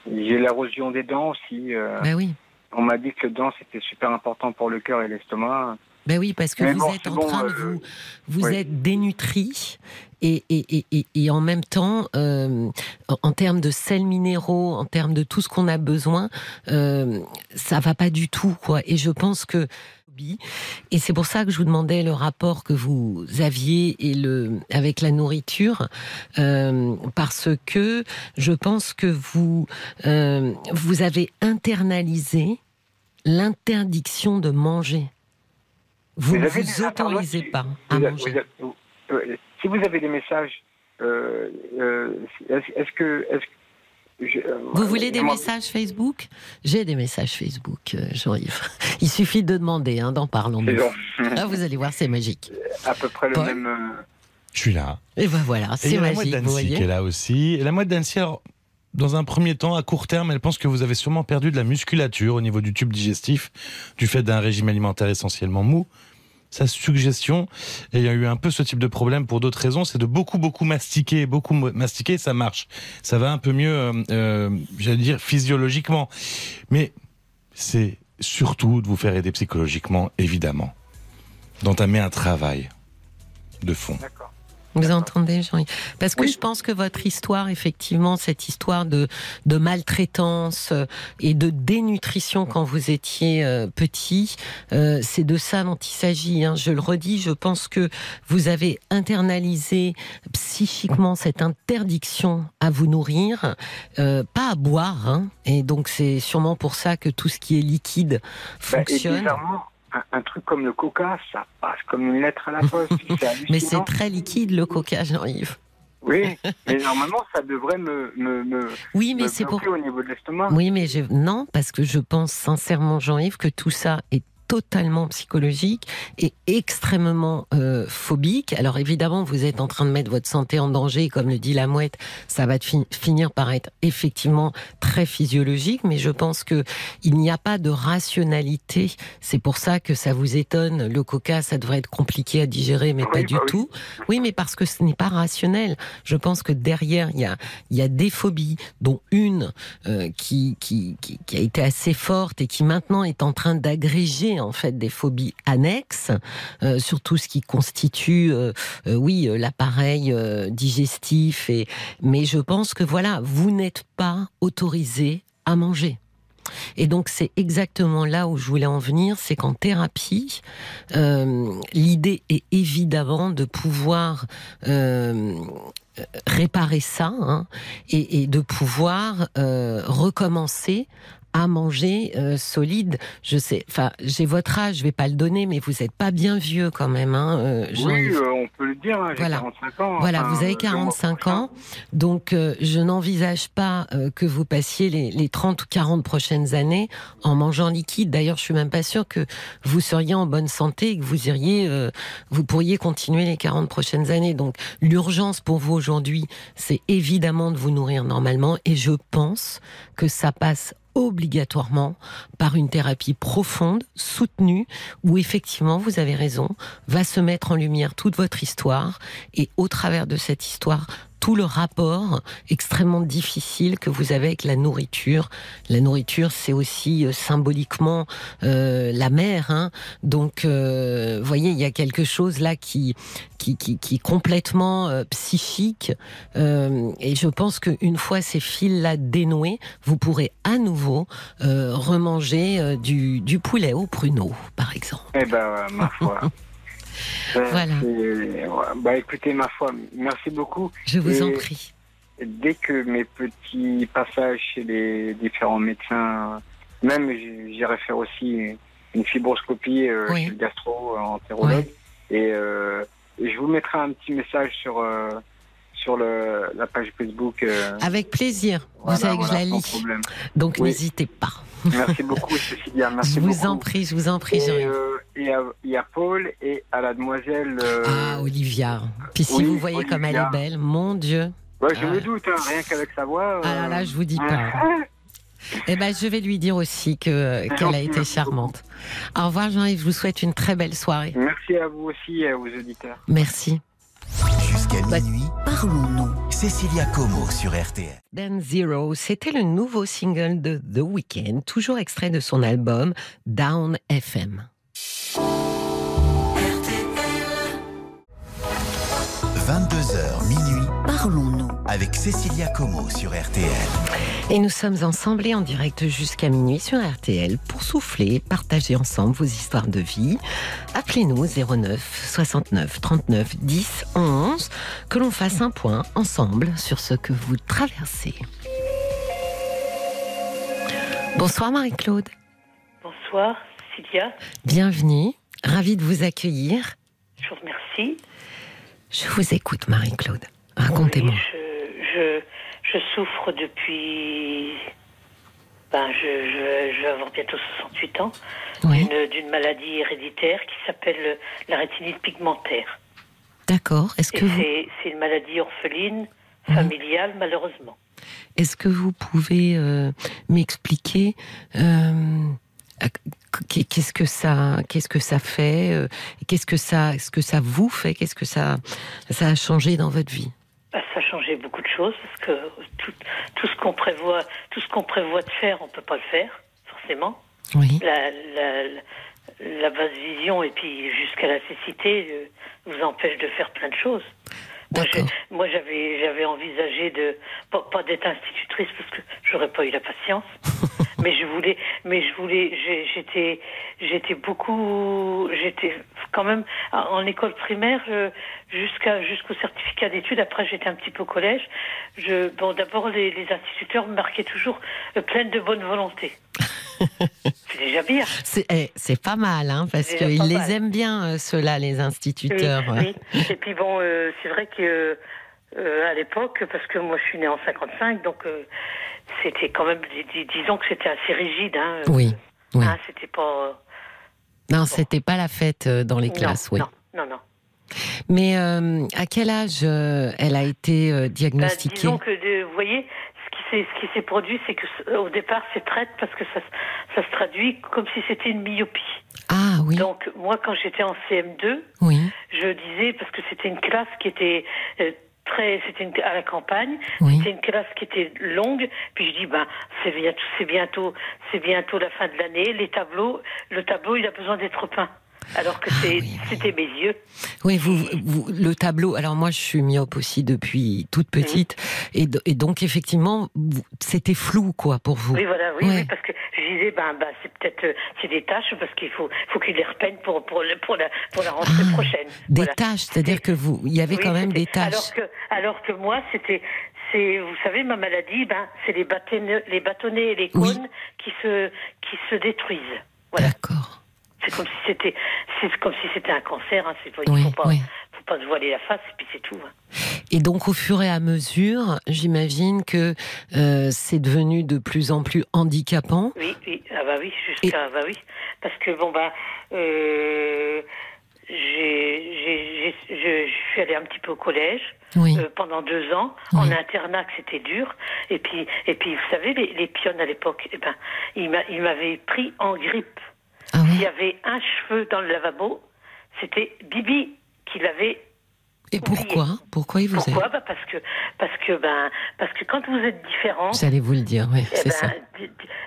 J'ai l'érosion des dents aussi. euh, Ben oui. On m'a dit que le dent c'était super important pour le cœur et l'estomac. Ben oui, parce que Mais vous bon, êtes en bon, train de euh, vous, vous oui. êtes dénutri et, et, et, et, en même temps, euh, en- termes de sels minéraux, en termes de tout ce qu'on a besoin, euh, ça va pas du tout, quoi. Et je pense que et c'est pour ça que je vous demandais le rapport que vous aviez et le avec la nourriture, euh, parce que je pense que vous vous avez internalisé l'interdiction de manger. Vous ne vous autorisez pas à manger. euh, si vous avez des messages, euh, euh, est-ce que, Vous voulez des messages Facebook? J'ai des messages Facebook, Jean-Yves. Il suffit de demander, hein, d'en parlons. Ah, vous allez voir, c'est magique. À peu près le même. Je suis là. Et ben voilà, c'est magique. La mouette qui est là aussi. Et la mouette d'Annecy, dans un premier temps, à court terme, elle pense que vous avez sûrement perdu de la musculature au niveau du tube digestif, du fait d'un régime alimentaire essentiellement mou. Sa suggestion, et il y a eu un peu ce type de problème pour d'autres raisons, c'est de beaucoup, beaucoup mastiquer. Beaucoup mastiquer, ça marche. Ça va un peu mieux, euh, euh, j'allais dire, physiologiquement. Mais c'est surtout de vous faire aider psychologiquement, évidemment. D'entamer un travail de fond. Vous entendez, Jean Parce que je pense que votre histoire, effectivement, cette histoire de, de maltraitance euh, et de dénutrition quand vous étiez euh, petit, euh, c'est de ça dont il s'agit. Hein. Je le redis, je pense que vous avez internalisé psychiquement cette interdiction à vous nourrir, pas à boire. Hein. Et donc, c'est sûrement pour ça que tout ce qui est liquide bah, un, truc comme le coca, ça passe comme une lettre à la poste. mais c'est très liquide le coca, Jean-Yves. Oui, mais normalement, ça devrait me, me, oui, mais pour au niveau de l'estomac. Oui, mais non, parce que je pense sincèrement, Jean-Yves, que tout ça est totalement psychologique et extrêmement euh, phobique. Alors évidemment, vous êtes en train de mettre votre santé en danger, comme le dit la mouette, ça va finir par être effectivement très physiologique, mais je pense que il n'y a pas de rationalité. C'est pour ça que ça vous étonne. Le coca, ça devrait être compliqué à digérer, mais pas du bah tout. Oui, mais parce que ce n'est pas rationnel. Je pense que derrière, il y a, il y a des phobies, dont une euh, qui, qui, qui, qui a été assez forte et qui maintenant est en train d'agréger en fait des phobies annexes euh, sur tout ce qui constitue, euh, euh, oui, l'appareil digestif. Et mais je pense que voilà, vous n'êtes pas autorisé à manger. Et donc c'est exactement là où je voulais en venir, c'est qu'en thérapie, l'idée est évidemment de pouvoir réparer ça hein, et, et, de pouvoir recommencer à manger euh, solide. Je sais, enfin, j'ai votre âge, je vais pas le donner, mais vous n'êtes pas bien vieux quand même, hein, euh, Oui, euh, on peut le dire. Hein, voilà. 45 ans. Voilà, vous avez 45 ans, donc je n'envisage pas que vous passiez les, les, 30 ou 40 prochaines années en mangeant liquide. D'ailleurs, je suis même pas sûre que vous seriez en bonne santé et que vous iriez, vous pourriez continuer les 40 prochaines années. Donc, l'urgence pour vous aujourd'hui, c'est évidemment de vous nourrir normalement, et je pense que ça passe obligatoirement par une thérapie profonde, soutenue, où effectivement, vous avez raison, va se mettre en lumière toute votre histoire. Et au travers de cette histoire, tout le rapport extrêmement difficile que vous avez avec la nourriture. La nourriture, c'est aussi euh, symboliquement euh, la mère. Hein. Donc, euh, vous voyez, il y a quelque chose là qui qui, qui, qui est complètement euh, psychique. Euh, et je pense qu'une fois ces fils-là dénoués, vous pourrez à nouveau remanger du, du poulet au pruneau, par exemple. Eh ben, ma foi. voilà. Bah écoutez, ma foi, merci beaucoup. Je vous en prie. Dès que mes petits passages chez les différents médecins, même j'irai faire aussi une fibroscopie euh, chez le gastro-entérologue. Et, euh, je vous mettrai un petit message sur, euh, sur le, la page Facebook. Avec plaisir. vous savez que je la lis. Donc n'hésitez pas. Merci beaucoup, Cécilia. Merci je vous en prie, je vous en prie, et, euh, et a Paul et à la demoiselle. Euh, ah, Olivia. Puis si vous voyez comme elle est belle, mon Dieu. Ouais, je me doute, hein, rien qu'avec sa voix. Ah là là, je vous dis pas. Eh ben, je vais lui dire aussi que qu'elle a été charmante. Au revoir Jean-Yves, je vous souhaite une très belle soirée. Merci à vous aussi et aux auditeurs. Merci. Jusqu'à minuit, parlons-nous. Cécilia Como sur RTL. Dan Zero, c'était le nouveau single de The Weeknd, toujours extrait de son album Down FM. 22h minuit, parlons-nous avec Cécilia Como sur RTL. Et nous sommes ensemble et en direct jusqu'à minuit sur RTL pour souffler, partager ensemble vos histoires de vie. Appelez-nous 09 69 39 10 11, que l'on fasse un point ensemble sur ce que vous traversez. Bonsoir Marie-Claude. Bonsoir Cécilia. Bienvenue, ravie de vous accueillir. Je vous remercie. Je vous écoute, Marie-Claude. Racontez-moi. je, je souffre depuis. Ben, je, je, vais avoir bientôt 68 ans Oui. d'une- maladie héréditaire qui s'appelle la rétinite pigmentaire. D'accord. Est-ce que vous, c'est- une maladie orpheline, Mhm. familiale, malheureusement. est-ce que vous pouvez euh, m'expliquer euh, qu- qu'est-ce que ça, qu'est-ce que ça fait, euh, qu'est-ce que ça, ce que ça vous fait, qu'est-ce que ça, ça a changé dans votre vie? Ben, ça a changé beaucoup de choses parce que tout, tout ce qu'on prévoit, tout ce qu'on prévoit de faire, on peut pas le faire, forcément. Oui. la, la, la basse vision et puis jusqu'à la cécité euh, vous empêche de faire plein de choses. Moi, j'avais, j'avais envisagé de pas, pas d'être institutrice parce que j'aurais pas eu la patience. mais je voulais, mais je voulais, j'étais, j'étais beaucoup, j'étais quand même en école primaire jusqu'à jusqu'au certificat d'études. Après, j'étais un petit peu au collège. Je, bon, d'abord, les, les instituteurs me marquaient toujours euh, pleine de bonne volonté. C'est déjà bien. C'est eh, c'est pas mal, hein, parce qu'ils les mal. aiment bien, euh, ceux-là, les instituteurs. Oui, oui. Et puis bon, euh, c'est vrai que euh, à l'époque, parce que moi je suis née en 55, donc euh, c'était quand même, dis- dis- disons que c'était assez rigide. Hein, euh, Oui, oui. hein, c'était pas. Non, c'était pas la fête euh, dans les non, classes, oui. Non, non, non. Mais euh, à quel âge euh, elle a été euh, diagnostiquée? Disons que, de- vous voyez, ce qui s'est, ce qui s'est produit, c'est que au départ, c'est traite parce que ça, ça se traduit comme si c'était une myopie. Ah oui, Donc moi, quand j'étais en CM2, oui, je disais parce que c'était une classe qui était euh, très, c'était une- à la campagne, oui. c'était une classe qui était longue. Puis je dis ben c'est bientôt, c'est bientôt, c'est bientôt la fin de l'année. Les tableaux, le tableau, il a besoin d'être peint. Alors que Ah oui. c'était mes yeux. Oui, vous, vous- le tableau. Alors moi, je suis myope aussi depuis toute petite, et, do- et donc effectivement, c'était flou, quoi, pour vous. Oui, voilà, oui, Ouais. oui, parce que je disais ben, ben c'est peut-être, euh, c'est des tâches parce qu'il faut, faut qu'il les repeigne pour pour le- pour la pour la rentrée Ah, prochaine. Des Voilà. tâches, c'est-à-dire que vous, il y avait quand même des tâches. Alors que, alors que moi, c'était, c'est, vous savez, ma maladie, ben, c'est les bâtonnets, les bâtonnets et les cônes qui se, qui se détruisent. Voilà. D'accord. C'est comme si c'était, c'est comme si c'était un cancer. Hein. C'est, il Oui, faut pas, oui. faut pas se voiler la face et puis c'est tout. hein. Et donc, au fur et à mesure, j'imagine que euh, c'est devenu de plus en plus handicapant. Oui, oui, ah bah oui, jusqu'à, bah oui, parce que bon bah, euh, j'ai, j'ai, j'ai- je, suis allée un petit peu au collège. Oui. euh, pendant deux ans en internat c'était dur et puis et puis vous savez les, les pionnes à l'époque eh ben ils m'avaient pris en grippe oui. y avait un cheveu dans le lavabo c'était Bibi qui l'avait Et pourquoi? Pourquoi il vous pourquoi? a... bah parce que parce que ben parce que quand vous êtes différent Vous allez vous le dire, oui, eh c'est ben, ça.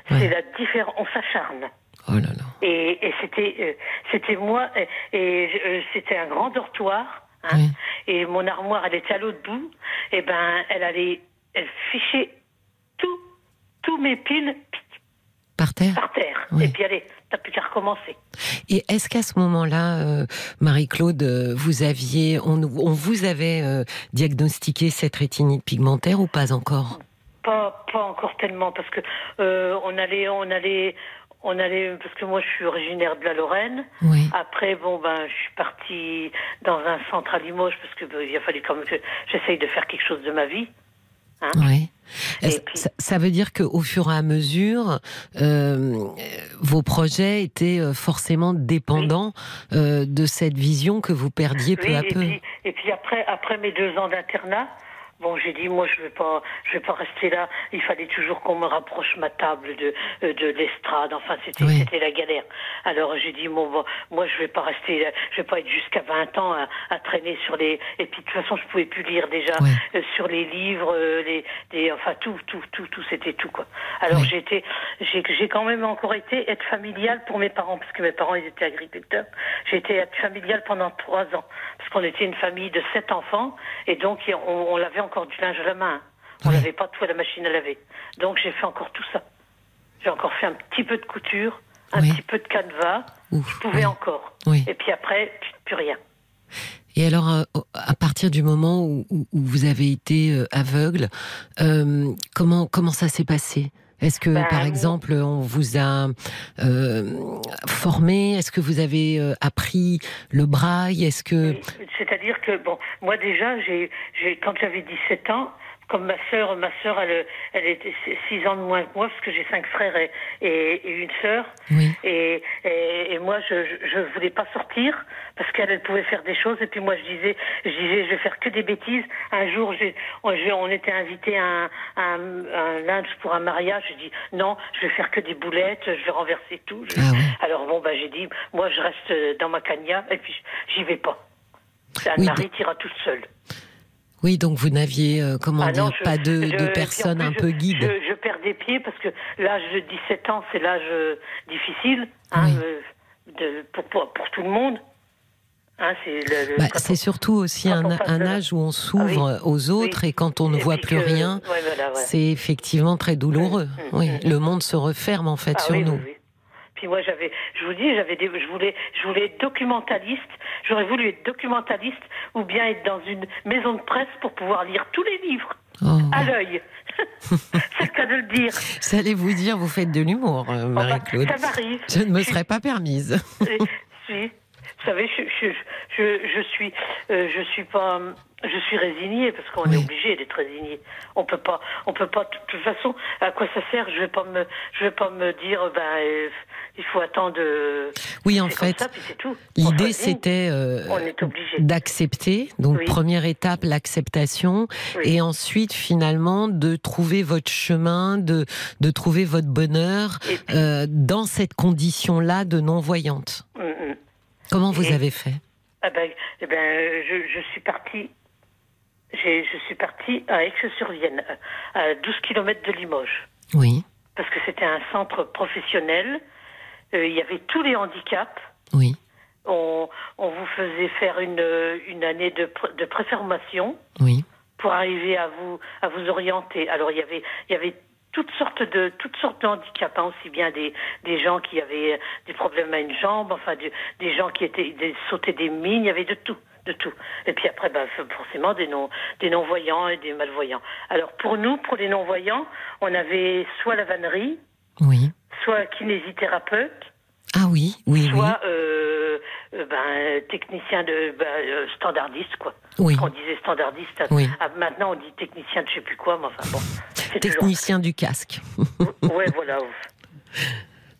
c'est Ouais. la différence on s'acharne Oh là là. et, et c'était euh, c'était moi et, et, euh, c'était un grand dortoir hein, Oui. et mon armoire elle était à l'autre bout et ben elle allait elle fichait tout tous mes piles Par terre par terre Oui. et puis allez t'as plus qu'à recommencer Et est-ce qu'à ce moment-là, euh, Marie-Claude, euh, vous aviez, on, on vous avait euh, diagnostiqué cette rétinite pigmentaire ou pas encore? Pas pas encore tellement parce que euh, on allait on allait on allait parce que moi je suis originaire de la Lorraine Oui. Après, bon, ben, je suis partie dans un centre à Limoges parce que ben, il a fallu quand même que j'essaye de faire quelque chose de ma vie. Hein Oui. Puis- ça, ça veut dire qu'au fur et à mesure, euh, vos projets étaient euh, forcément dépendants euh, de cette vision que vous perdiez peu Oui, à et peu. puis, et puis après, après mes deux ans d'internat, bon, j'ai dit, moi, je vais pas, je vais pas rester là. Il fallait toujours qu'on me rapproche ma table de, euh, de l'estrade. Enfin, c'était, Oui. c'était la galère. Alors, j'ai dit, bon, bon, moi, je vais pas rester, là. je vais pas être jusqu'à 20 ans à, à traîner sur les, et puis, de toute façon, je pouvais plus lire déjà Oui. euh, sur les livres, euh, les, les, enfin, tout, tout, tout, tout, c'était tout, quoi. Alors, Oui. j'ai été, j'ai, j'ai quand même encore été être familiale pour mes parents, parce que mes parents, ils étaient agriculteurs. J'ai été être familiale pendant trois ans, parce qu'on était une famille de sept enfants, et donc on, on lavait encore du linge à la main. On n'avait pas tout à la machine à laver. Donc j'ai fait encore tout ça. J'ai encore fait un petit peu de couture, un petit peu de canevas. Ouf, je pouvais encore. Oui. Et puis après, plus- rien. Et alors, euh, à partir du moment où, où- où vous avez été euh, aveugle, euh, comment comment ça s'est passé? Est-ce que, Ben, par exemple, on vous a euh, formé? Est-ce que vous avez euh, appris le braille? Est-ce que C'est-à-dire que, bon, moi déjà, j'ai, j'ai, quand j'avais 17 ans, comme ma sœur, ma sœur, elle, elle était six ans de moins que moi, parce que j'ai cinq frères et, et, une sœur. Oui. Et, et, moi, je, je voulais pas sortir parce qu'elle, elle pouvait faire des choses. Et puis moi, je disais, je disais, je vais faire que des bêtises. Un jour, on, on, était invité à un, un, un, lunch pour un mariage. Je dis non, je vais faire que des boulettes, je vais renverser tout. Ah Alors bon, bah j'ai dit, moi, je reste dans ma cagna et puis j'y vais pas. Anne-Marie oui, ira toute seule. Oui, donc vous n'aviez, euh, comment ah dire, pas de, de personne un peu guide? Je, perds des pieds parce que l'âge de 17 ans, c'est l'âge euh, difficile hein, euh, de, pour, pour, pour, tout le monde. Hein, c'est bah, surtout aussi un, un, âge où on s'ouvre ah aux autres et quand on ne voit plus rien, c'est effectivement très douloureux. Mmh, mmh, oui, mmh. le monde se referme en fait ah sur nous. Puis moi, j'avais, je vous dis, j'avais des, je voulais, je voulais être documentaliste. J'aurais voulu être documentaliste ou bien être dans une maison de presse pour pouvoir lire tous les livres oh. à l'œil. C'est le cas de le dire. Ça allait vous dire, vous faites de l'humour, euh, oh, bah, Marie-Claude. ça m'arrive. Je ne me serais pas permise. Vous savez, je, je, je, je suis, euh, je suis pas, je suis résignée parce qu'on est obligé d'être résigné. On peut pas, on peut pas. De toute façon, à quoi ça sert? Je vais pas me, je vais pas me dire, ben, euh, il faut attendre. Oui, en fait, l'idée c'était euh, d'accepter. Donc première étape, l'acceptation, et ensuite finalement de trouver votre chemin, de de trouver votre bonheur dans cette condition-là de non voyante. Mm, mm. Comment vous avez fait ah ben, eh ben, je, je suis partie. Je suis partie à Aix-sur-Vienne, à 12 km de Limoges. Oui. Parce que c'était un centre professionnel. Euh, il y avait tous les handicaps. Oui. On, on vous faisait faire une, une année de, de préformation. Oui. Pour arriver à vous, à vous orienter. Alors, il y avait, il y avait toutes sortes de toutes sortes de handicaps, hein, aussi bien des, des gens qui avaient des problèmes à une jambe, enfin des gens qui étaient des, sautaient des mines, il y avait de tout, de tout. Et puis après, bah, forcément des non des non voyants et des malvoyants. Alors pour nous, pour les non voyants, on avait soit la vannerie, oui, soit kinésithérapeute, ah oui, oui, soit euh, euh, ben, technicien de ben, euh, standardiste quoi. Oui. On disait standardiste. Oui. Ah, maintenant on dit technicien de je sais plus quoi, mais enfin bon. Technicien du casque. ouais, voilà.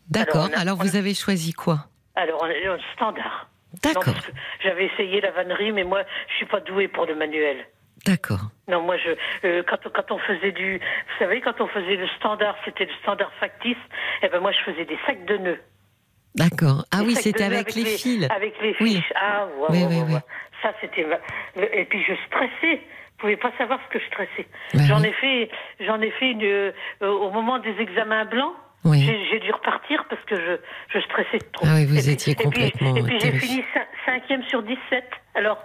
D'accord. Alors, vous avez choisi quoi? Alors standard. D'accord. J'avais essayé la vannerie, mais moi je suis pas douée pour le manuel. D'accord. Non, moi, je, quand, quand on faisait du, vous savez, quand on faisait le standard, c'était le standard factice. Et eh ben moi, je faisais des sacs de nœuds. D'accord. Ah oui, c'était avec, les, fils. Avec les fils. Ah, ouais, oui, oui, Ça, c'était. Et puis je stressais. Vous pouvez pas savoir ce que je stressais. Bah j'en ai fait, j'en ai fait une, euh, au moment des examens blancs. Oui. J'ai dû repartir parce que je, je stressais trop. Ah oui, vous étiez complètement. Et puis, puis j'ai fini cinquième sur 17. Alors.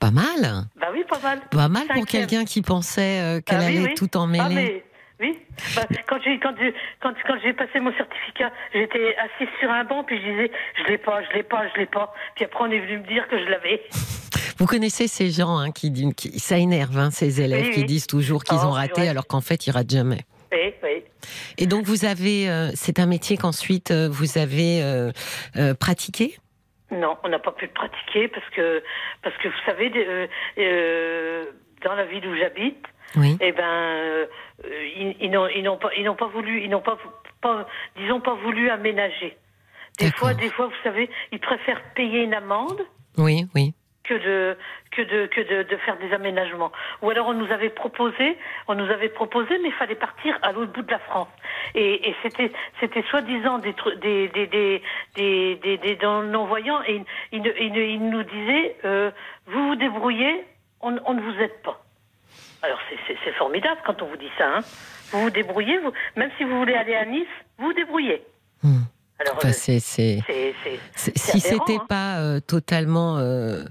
Pas mal. Bah oui, pas mal. Pas mal pour quelqu'un qui pensait euh, qu'elle ah allait tout emmêler. Ah, oui, bah, quand j'ai quand quand, quand j'ai passé mon certificat, j'étais assise sur un banc puis je disais je l'ai pas, je l'ai pas, je l'ai pas. Puis après on est venu me dire que je l'avais. Vous connaissez ces gens hein, qui, qui ça énerve hein, ces élèves qui disent toujours qu'ils oh, ont raté alors qu'en fait ils ratent jamais. Oui, oui. Et donc vous avez, euh, c'est un métier qu'ensuite euh, vous avez euh, pratiqué? Non, on n'a pas pu le pratiquer parce que parce que vous savez, dans la ville où j'habite, oui. eh ben, euh, ils, ils n'ont pas, ils n'ont pas voulu, ils n'ont pas, pas, disons pas voulu aménager. Des fois, des fois, vous savez, ils préfèrent payer une amende. Oui, oui. Que de que de que de, de, faire des aménagements. Ou alors on nous avait proposé, on nous avait proposé, mais il fallait partir à l'autre bout de la France. Et, et c'était c'était soi-disant des des des des des, des, des non voyants et ils, ils, ils, nous disaient euh, vous vous débrouillez, on, on ne vous aide pas. C'est formidable quand on vous dit ça. Hein. Vous vous débrouillez, vous, même si vous voulez aller à Nice, vous vous débrouillez. Alors, enfin, c'est, si c'était hein. pas euh, totalement euh,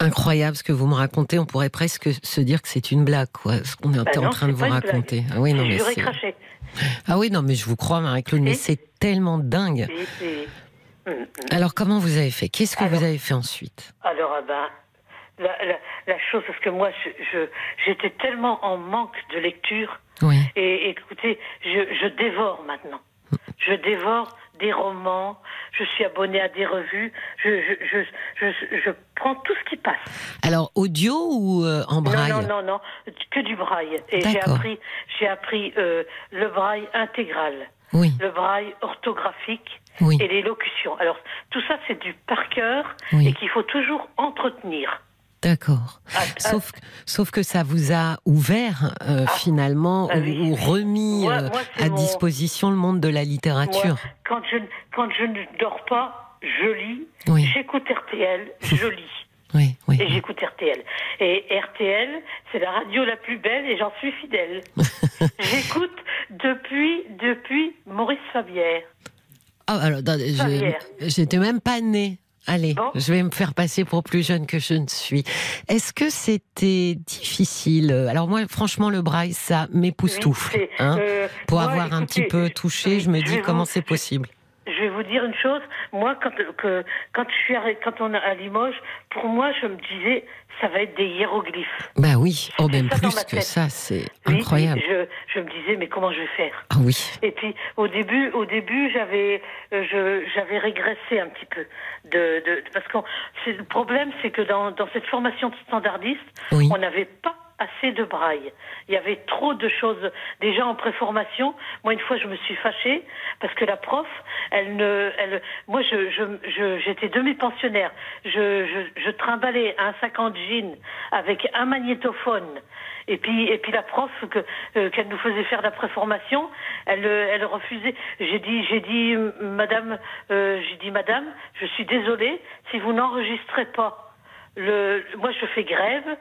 incroyable ce que vous me racontez, on pourrait presque se dire que c'est une blague, quoi, ce qu'on est bah en train de vous raconter. Ah oui, non, mais ah oui, non, mais je vous crois, Marie-Claude, mais c'est tellement dingue. Hmm, hmm. Alors, comment vous avez fait? Qu'est-ce que vous avez fait ensuite? Alors, ah ben, la, la, chose, parce que moi, je, j'étais tellement en manque de lecture. Et, écoutez, je, je dévore maintenant. Je dévore des romans, je suis abonnée à des revues, je, je, je, je, prends tout ce qui passe. Alors, audio ou euh, en braille Non, non, non, que du braille. Et j'ai appris, j'ai appris euh, le braille intégral, oui. le braille orthographique Oui. et les locutions. Alors, tout ça, c'est du par cœur Oui. et qu'il faut toujours entretenir. D'accord. Ah, Sauf, sauf que ça vous a ouvert euh, finalement ah ou, oui, ou remis Moi- euh, moi, à mon- disposition le monde de la littérature. Moi, quand je, quand je ne dors pas, je lis, Oui. j'écoute RTL, je lis. Oui, oui. Et j'écoute RTL. Et RTL, c'est la radio la plus belle et j'en suis fidèle. J'écoute depuis, depuis Maurice Fabière. Ah, alors, j'étais même pas née. Allez, Bon. je vais me faire passer pour plus jeune que je ne suis. Est-ce que c'était difficile? Alors moi, franchement, le braille, ça m'époustoufle. Oui, hein. euh, Pour moi, avoir un petit peu touché, je me dis comment c'est possible. Je vais vous dire une chose. Moi, quand, que, quand je suis arrêt- quand on est à Limoges, pour moi, je me disais, ça va être des hiéroglyphes. Bah oui, oh, même ça plus que ça, c'est Oui, incroyable. Je, je me disais, mais comment je vais faire? Ah oui, Et puis au début, au début, j'avais, euh, je, j'avais régressé un petit peu de, de parce que le problème, c'est que dans, dans cette formation de standardiste, Oui. on n'avait pas assez de braille. Il y avait trop de choses déjà en préformation. Moi, une fois, je me suis fâchée parce que la prof, elle ne, elle, moi, je, je, je- j'étais demi-pensionnaire. Je, je, je un sac en avec un magnétophone. Et puis, et puis la prof que euh, qu'elle nous faisait faire la préformation, elle, elle refusait. J'ai dit, j'ai dit, Madame, euh, j'ai dit, Madame, je suis désolée si vous n'enregistrez pas le, moi je fais grève,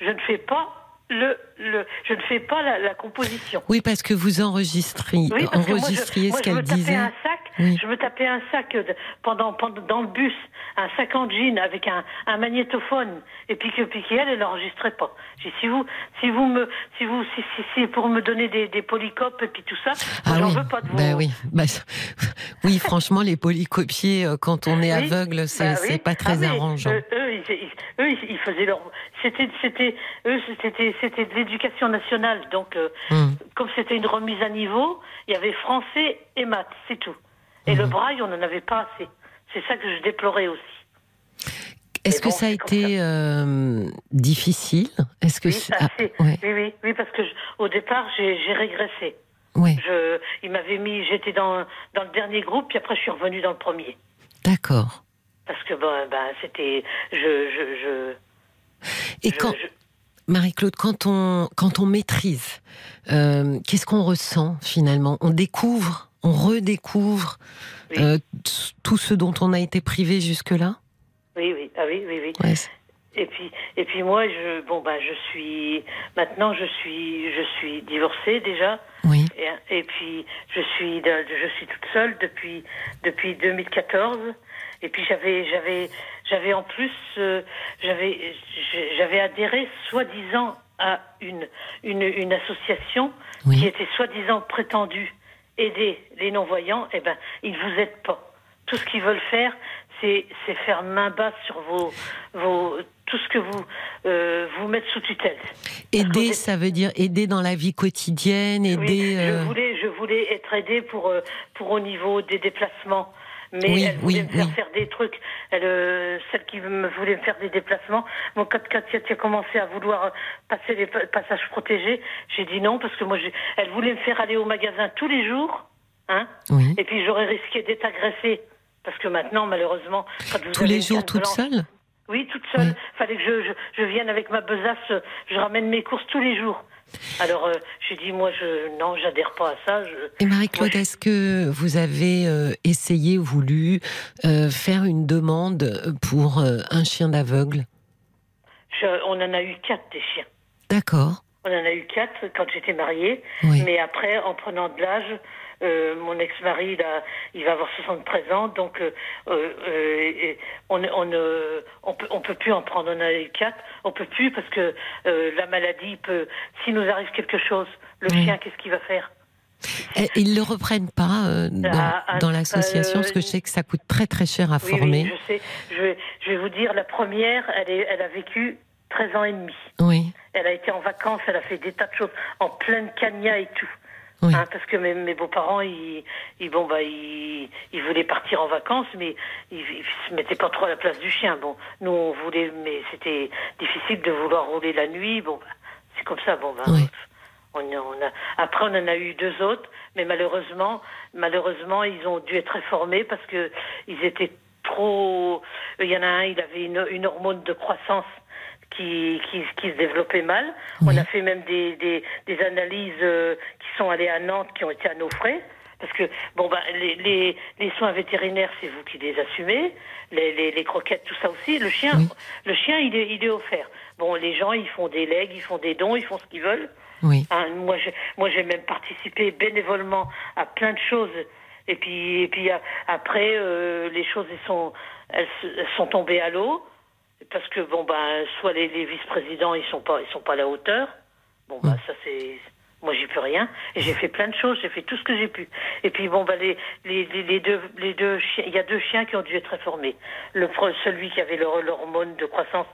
je ne fais pas le, le je ne fais pas la, la composition. oui, parce que vous enregistriez, Oui, parce que moi, je- enregistriez moi, ce qu'elle disait. un sac, Oui. je me tapais un sac de- pendant, pendant dans le bus, un sac en jean avec un, un magnétophone, et puis que puis qu'elle, elle n'enregistrait pas. J'ai dit, si vous si vous me si vous si, si, si pour me donner des, des polycopes et puis tout ça, Ah j'en oui, veux pas de vous. bah oui, Bah, oui, franchement, les polycopiers euh, quand on est aveugle, c'est bah c'est pas très Ah, arrangeant. euh, eux, ils, ils- eux, ils- ils faisaient leur. C'était, c'était, eux, c'était, c'était de l'éducation nationale. Donc, euh, Hum. comme c'était une remise à niveau, il y avait français et maths, c'est tout. Et le braille, on n'en avait pas assez. C'est ça que je déplorais aussi. Est-ce que ça a été euh, difficile? Est-ce que Oui, ah, ouais, oui, oui, oui, parce que je- au départ, j'ai, régressé. ouais, Je, il m'avait mis, j'étais dans, dans le dernier groupe, puis après, je suis revenue dans le premier. d'accord. Parce que ben, ben c'était, je, je, je, Et quand je- Marie-Claude, quand on quand on maîtrise, euh, qu'est-ce qu'on ressent finalement? On découvre, on redécouvre Oui. euh, tout ce dont on a été privé jusque-là? oui, oui, ah oui, oui, oui. Ouais, Et puis, et puis moi, je, bon ben, je suis maintenant, je suis, je suis divorcée déjà, oui, et, et puis je suis, je suis toute seule depuis depuis 2014. Et puis j'avais, j'avais, j'avais en plus, euh, j'avais, j'avais adhéré soi-disant à une, une une association Oui. qui était soi-disant prétendue aider les non-voyants. Eh ben, ils vous aident pas. Tout ce qu'ils veulent faire, c'est c'est faire main basse sur vos vos tout ce que vous euh, vous mettre sous tutelle. aider, ça veut dire aider dans la vie quotidienne, Oui, aider. je euh, voulais, je voulais être aidée pour, pour au niveau des déplacements. Mais Oui, elle voulait oui, me faire oui. faire des trucs. Elle, euh, celle qui me voulait me faire des déplacements. Quand, quand tu as commencé à vouloir passer les pa- passages protégés, j'ai dit non parce que moi, elle voulait me faire aller au magasin tous les jours, hein. Oui. Et puis j'aurais risqué d'être agressée parce que maintenant, malheureusement, quand vous Tous avez les jours toute blanche- seule? Oui, toute seule. Fallait que je, je, je vienne avec ma besace, je ramène mes courses tous les jours. Alors euh, j'ai dit moi je non j'adhère pas à ça. Je... Et Marie-Claude, je- est-ce que vous avez euh, essayé, voulu euh, faire une demande pour euh, un chien d'aveugle? On en a eu quatre des chiens. D'accord. On en a eu quatre quand j'étais mariée, Oui. mais après en prenant de l'âge, mon ex-mari il, a- il va avoir 73 ans, donc euh, euh, euh, et on on euh, on peut on peut plus en prendre. On a eu quatre, on peut plus parce que euh, la maladie peut. S'il nous arrive quelque chose, le Oui. chien qu'est-ce qu'il va faire? Et ils le reprennent pas euh, dans, Ah, ah, dans l'association euh, parce que je sais que ça coûte très très cher à Oui, former. oui, je sais. Je vais, je vais vous dire, la première, elle, est, elle a vécu 13 ans et demi. Oui. Elle a été en vacances, elle a fait des tas de choses, en pleine cagna et tout. Oui. Hein, parce que mes, mes beaux-parents, ils, ils, bon, bah, ils, ils voulaient partir en vacances, mais ils, ils se mettaient pas trop à la place du chien. Bon, nous, on voulait, mais c'était difficile de vouloir rouler la nuit. Bon, bah, c'est comme ça. Bon, bah, Oui. on, on a, après, on en a eu deux autres, mais malheureusement, malheureusement, ils ont dû être réformés parce que ils étaient trop. Il y en a un, il avait une, une hormone de croissance qui, qui, qui se développait mal. Oui. On a fait même des, des, des analyses euh, qui sont allées à Nantes, qui ont été à nos frais. Parce que bon bah les, les, les soins vétérinaires c'est vous qui les assumez, les, les, les croquettes tout ça aussi. Le chien Oui. le chien il est, il est offert. Bon les gens ils font des legs, ils font des dons, ils font ce qu'ils veulent. Oui. Hein, moi, je, moi, j'ai même participé bénévolement à plein de choses. Et puis, et puis après, euh, les choses elles sont, elles sont tombées à l'eau parce que bon ben, soit les, les vice-présidents ils sont pas, ils sont pas à la hauteur. Bon bah ça c'est, moi j'y peux rien. J'ai fait plein de choses, j'ai fait tout ce que j'ai pu. Et puis bon bah les, les, deux, les deux chiens, il y a deux chiens qui ont dû être réformés. Le celui qui avait l'hormone de croissance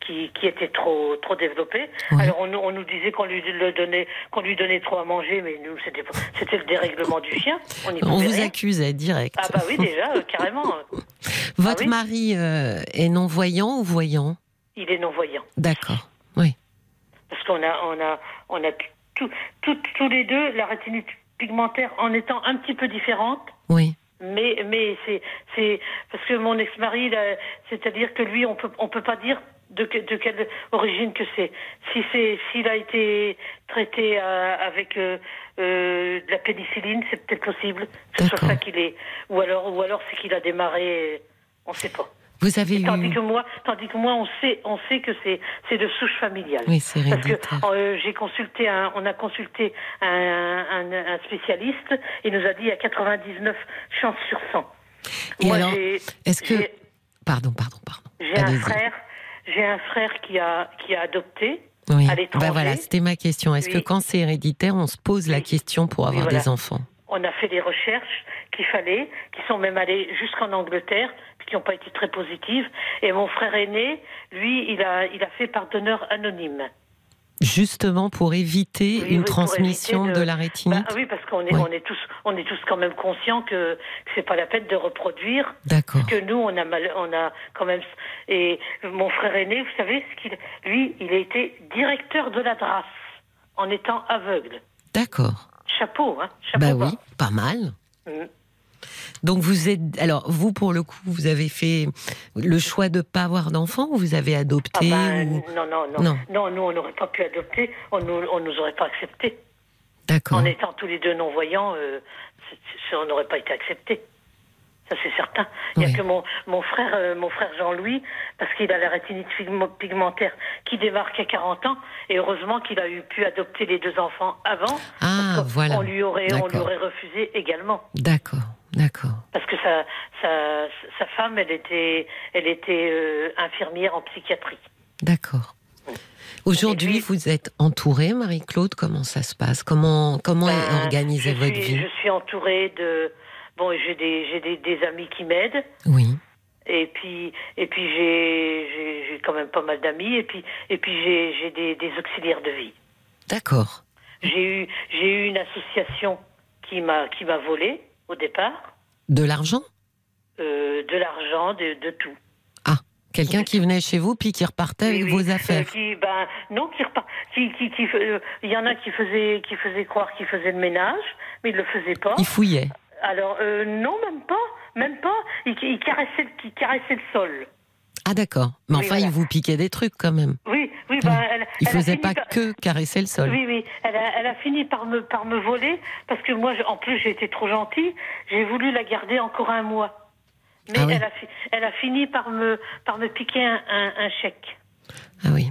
qui, qui était trop, trop développée. Alors on, nous- on nous disait qu'on lui le donnait, qu'on lui donnait trop à manger, mais nous c'était, c'était le dérèglement du chien. On, y On vous rien. euh, direct. Ah bah oui déjà euh, carrément. Votre oui. mari euh, est non-voyant ou voyant? Il est non voyant. D'accord. Oui. Parce qu'on a, on a, on a tout, tout- tous les deux la rétinite pigmentaire en étant un petit peu différente. Oui. Mais, mais c'est, c'est parce que mon ex-mari, c'est-à-dire que lui, on peut, on peut pas dire de, que- de quelle origine que c'est. Si c'est, s'il a été traité euh, avec euh, euh, de la pénicilline, c'est peut-être possible que ce soit ça qu'il est. Ou alors, ou alors c'est qu'il a démarré, on sait pas. Vous avez Tandis que moi, tandis que moi, on sait, on sait que c'est, c'est de souche familiale. Oui, c'est Parce que euh, j'ai consulté, un, on a consulté un, un, un spécialiste. Il nous a dit a 99 chances sur 100. Et Moi, alors, Est-ce que. Pardon, pardon, pardon. j'ai un frère, j'ai un frère qui a, qui a adopté. Oui. à l'étranger. Ben voilà, c'était ma question. Est-ce que quand c'est héréditaire, on se pose la question pour avoir voilà. des enfants? On a fait des recherches qu'il fallait, qui sont même allées jusqu'en Angleterre, puis qui n'ont pas été très positives. Et mon frère aîné, lui, il a, il a fait par donneur anonyme. Justement pour éviter Oui, une transmission éviter de, de- la rétinite Bah, oui, parce qu'on est, Oui. on est tous, on est tous quand même conscients que, que c'est pas la peine de reproduire. D'accord. Que nous, on a mal, on a quand même. Et mon frère aîné, vous savez ce qu'il, lui, il a été directeur de la DRAS en étant aveugle. D'accord. Chapeau, hein. Chapeau Bah bas. oui, pas mal. Mhm. Donc vous êtes. Alors vous, pour le coup, vous avez fait le choix de pas avoir d'enfants ou vous avez Ah adopté ben, ou... non, non, non, Non. non, nous, on n'aurait pas pu adopter, on nous, on nous aurait pas accepté. D'accord. En étant tous les deux non-voyants, euh, c'est- c'est- on n'aurait pas été accepté. Ça, c'est certain. Il n'y Oui. a que mon, mon frère, euh, mon frère Jean-Louis, parce qu'il a la rétinite pigmentaire qui démarque à 40 ans, et heureusement qu'il a eu pu adopter les deux enfants avant. Ah, voilà. On lui aurait, on lui aurait refusé également. D'accord. D'accord. Parce que sa, sa, sa femme, elle était, elle était euh, infirmière en psychiatrie. D'accord. Aujourd'hui, Et puis- vous êtes entourée, Marie-Claude. Comment ça se passe? Comment comment Ben, organisée je votre suis, vie? Je suis entourée de. Bon, j'ai des, j'ai des, des amis qui m'aident. Oui. Et puis, et puis j'ai, j'ai, j'ai quand même pas mal d'amis. Et puis, et puis j'ai, j'ai des, des auxiliaires de vie. D'accord. J'ai eu, j'ai eu une association qui m'a, qui m'a volé au départ De l'argent euh, de l'argent, de, de tout. Quelqu'un qui venait chez vous puis qui repartait avec Oui, vos affaires. Euh, qui, ben, non, qui repart. Qui, qui, qui, euh, il y en a qui faisaient, qui faisaient croire qu'ils faisaient le ménage, mais ils le faisaient pas. Il fouillait. Alors, non, même pas, même pas. Il, il caressait, le- il caressait le sol. Ah d'accord. Mais Oui, enfin, voilà. il vous piquait des trucs quand même. Oui, oui, ben, elle, Il a faisait pas par- que caresser le sol. Oui, oui, elle a, elle a fini par me, par me voler parce que moi, en plus, j'ai été trop gentille. J'ai voulu la garder encore un mois. Mais Ah oui. elle, a, fi- elle a fini par me, par me piquer un, un, un chèque. Ah oui.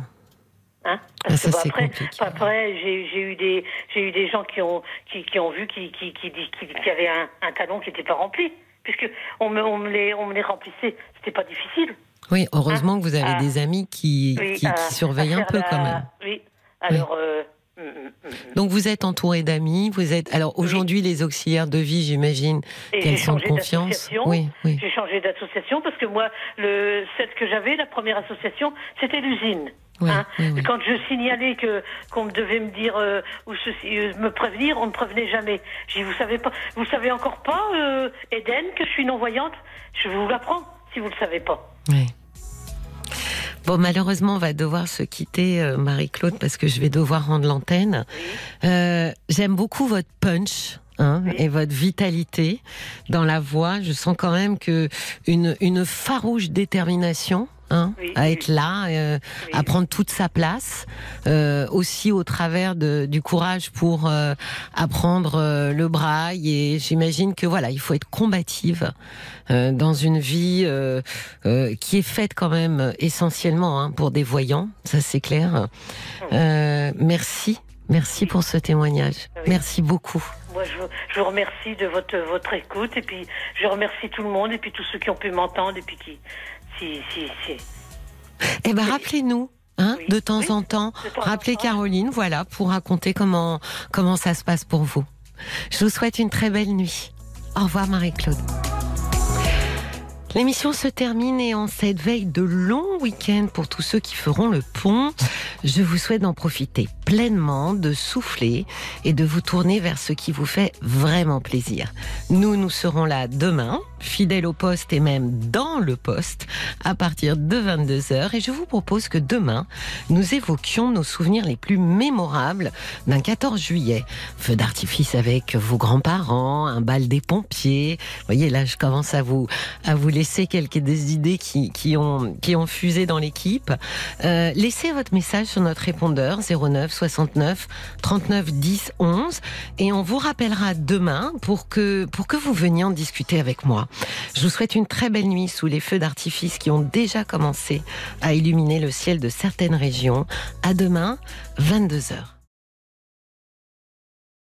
Hein? Ah, ça, bon, c'est après, compliqué. après j'ai eu des j'ai eu des gens qui ont qui, qui ont vu qui qui qui, qui, qui- avaient un, un talon qui n'était pas rempli puisque on me on me les on me les remplissait c'était pas difficile Oui, heureusement que vous avez Ah. des amis qui, Oui, qui, à- qui surveillent un peu la- quand même. oui alors euh, hum, hum, hum. Donc vous êtes entouré d'amis, vous êtes alors aujourd'hui les auxiliaires de vie, j'imagine qu'elles sont de confiance. Oui, oui. J'ai changé d'association parce que moi, le celle que j'avais, la première association, c'était l'usine. Hein. Quand je signalais que qu'on devait me dire euh, ou euh, me prévenir, on ne prévenait jamais. J'ai vous savez pas, vous savez encore pas, euh, Eden, que je suis non voyante. Je vous l'apprends si vous le savez pas. Oui. Bon, malheureusement, on va devoir se quitter, Marie-Claude, parce que je vais devoir rendre l'antenne. J'aime beaucoup votre punch. Hein, et votre vitalité dans la voix. Je sens quand même que une, une farouche détermination Hein, à être là, euh, à prendre toute sa place, euh, aussi au travers de, du courage pour euh, apprendre euh, le braille. Et j'imagine que voilà, il faut être combative euh, dans une vie qui est faite quand même essentiellement hein, pour des voyants, ça c'est clair. merci, merci pour ce témoignage. Merci beaucoup. Moi, je, je, vous remercie de votre, votre écoute et puis je remercie tout le monde et puis tous ceux qui ont pu m'entendre et puis qui, si, si, si. Eh ben, rappelez-nous. Hein, de temps en temps, rappelez Caroline, voilà, pour raconter comment comment ça se passe pour vous. Je vous souhaite une très belle nuit. Au revoir Marie-Claude. L'émission se termine et en cette veille de long week-end pour tous ceux qui feront le pont, je vous souhaite d'en profiter pleinement, de souffler et de vous tourner vers ce qui vous fait vraiment plaisir. Nous, nous serons là demain, fidèles au poste et même dans le poste, à partir de 22h. Et je vous propose que demain, nous évoquions nos souvenirs les plus mémorables d'un 14 juillet. Feu d'artifice avec vos grands-parents, un bal des pompiers. Vous voyez, là, je commence à vous, à vous laisser quelques des idées qui, qui, ont, qui ont fusé dans l'équipe. Euh, laissez votre message sur notre répondeur 09 69 39 10 11 et on vous rappellera demain pour que, pour que vous veniez en discuter avec moi. Je vous souhaite une très belle nuit sous les feux d'artifice qui ont déjà commencé à illuminer le ciel de certaines régions. À demain, 22h.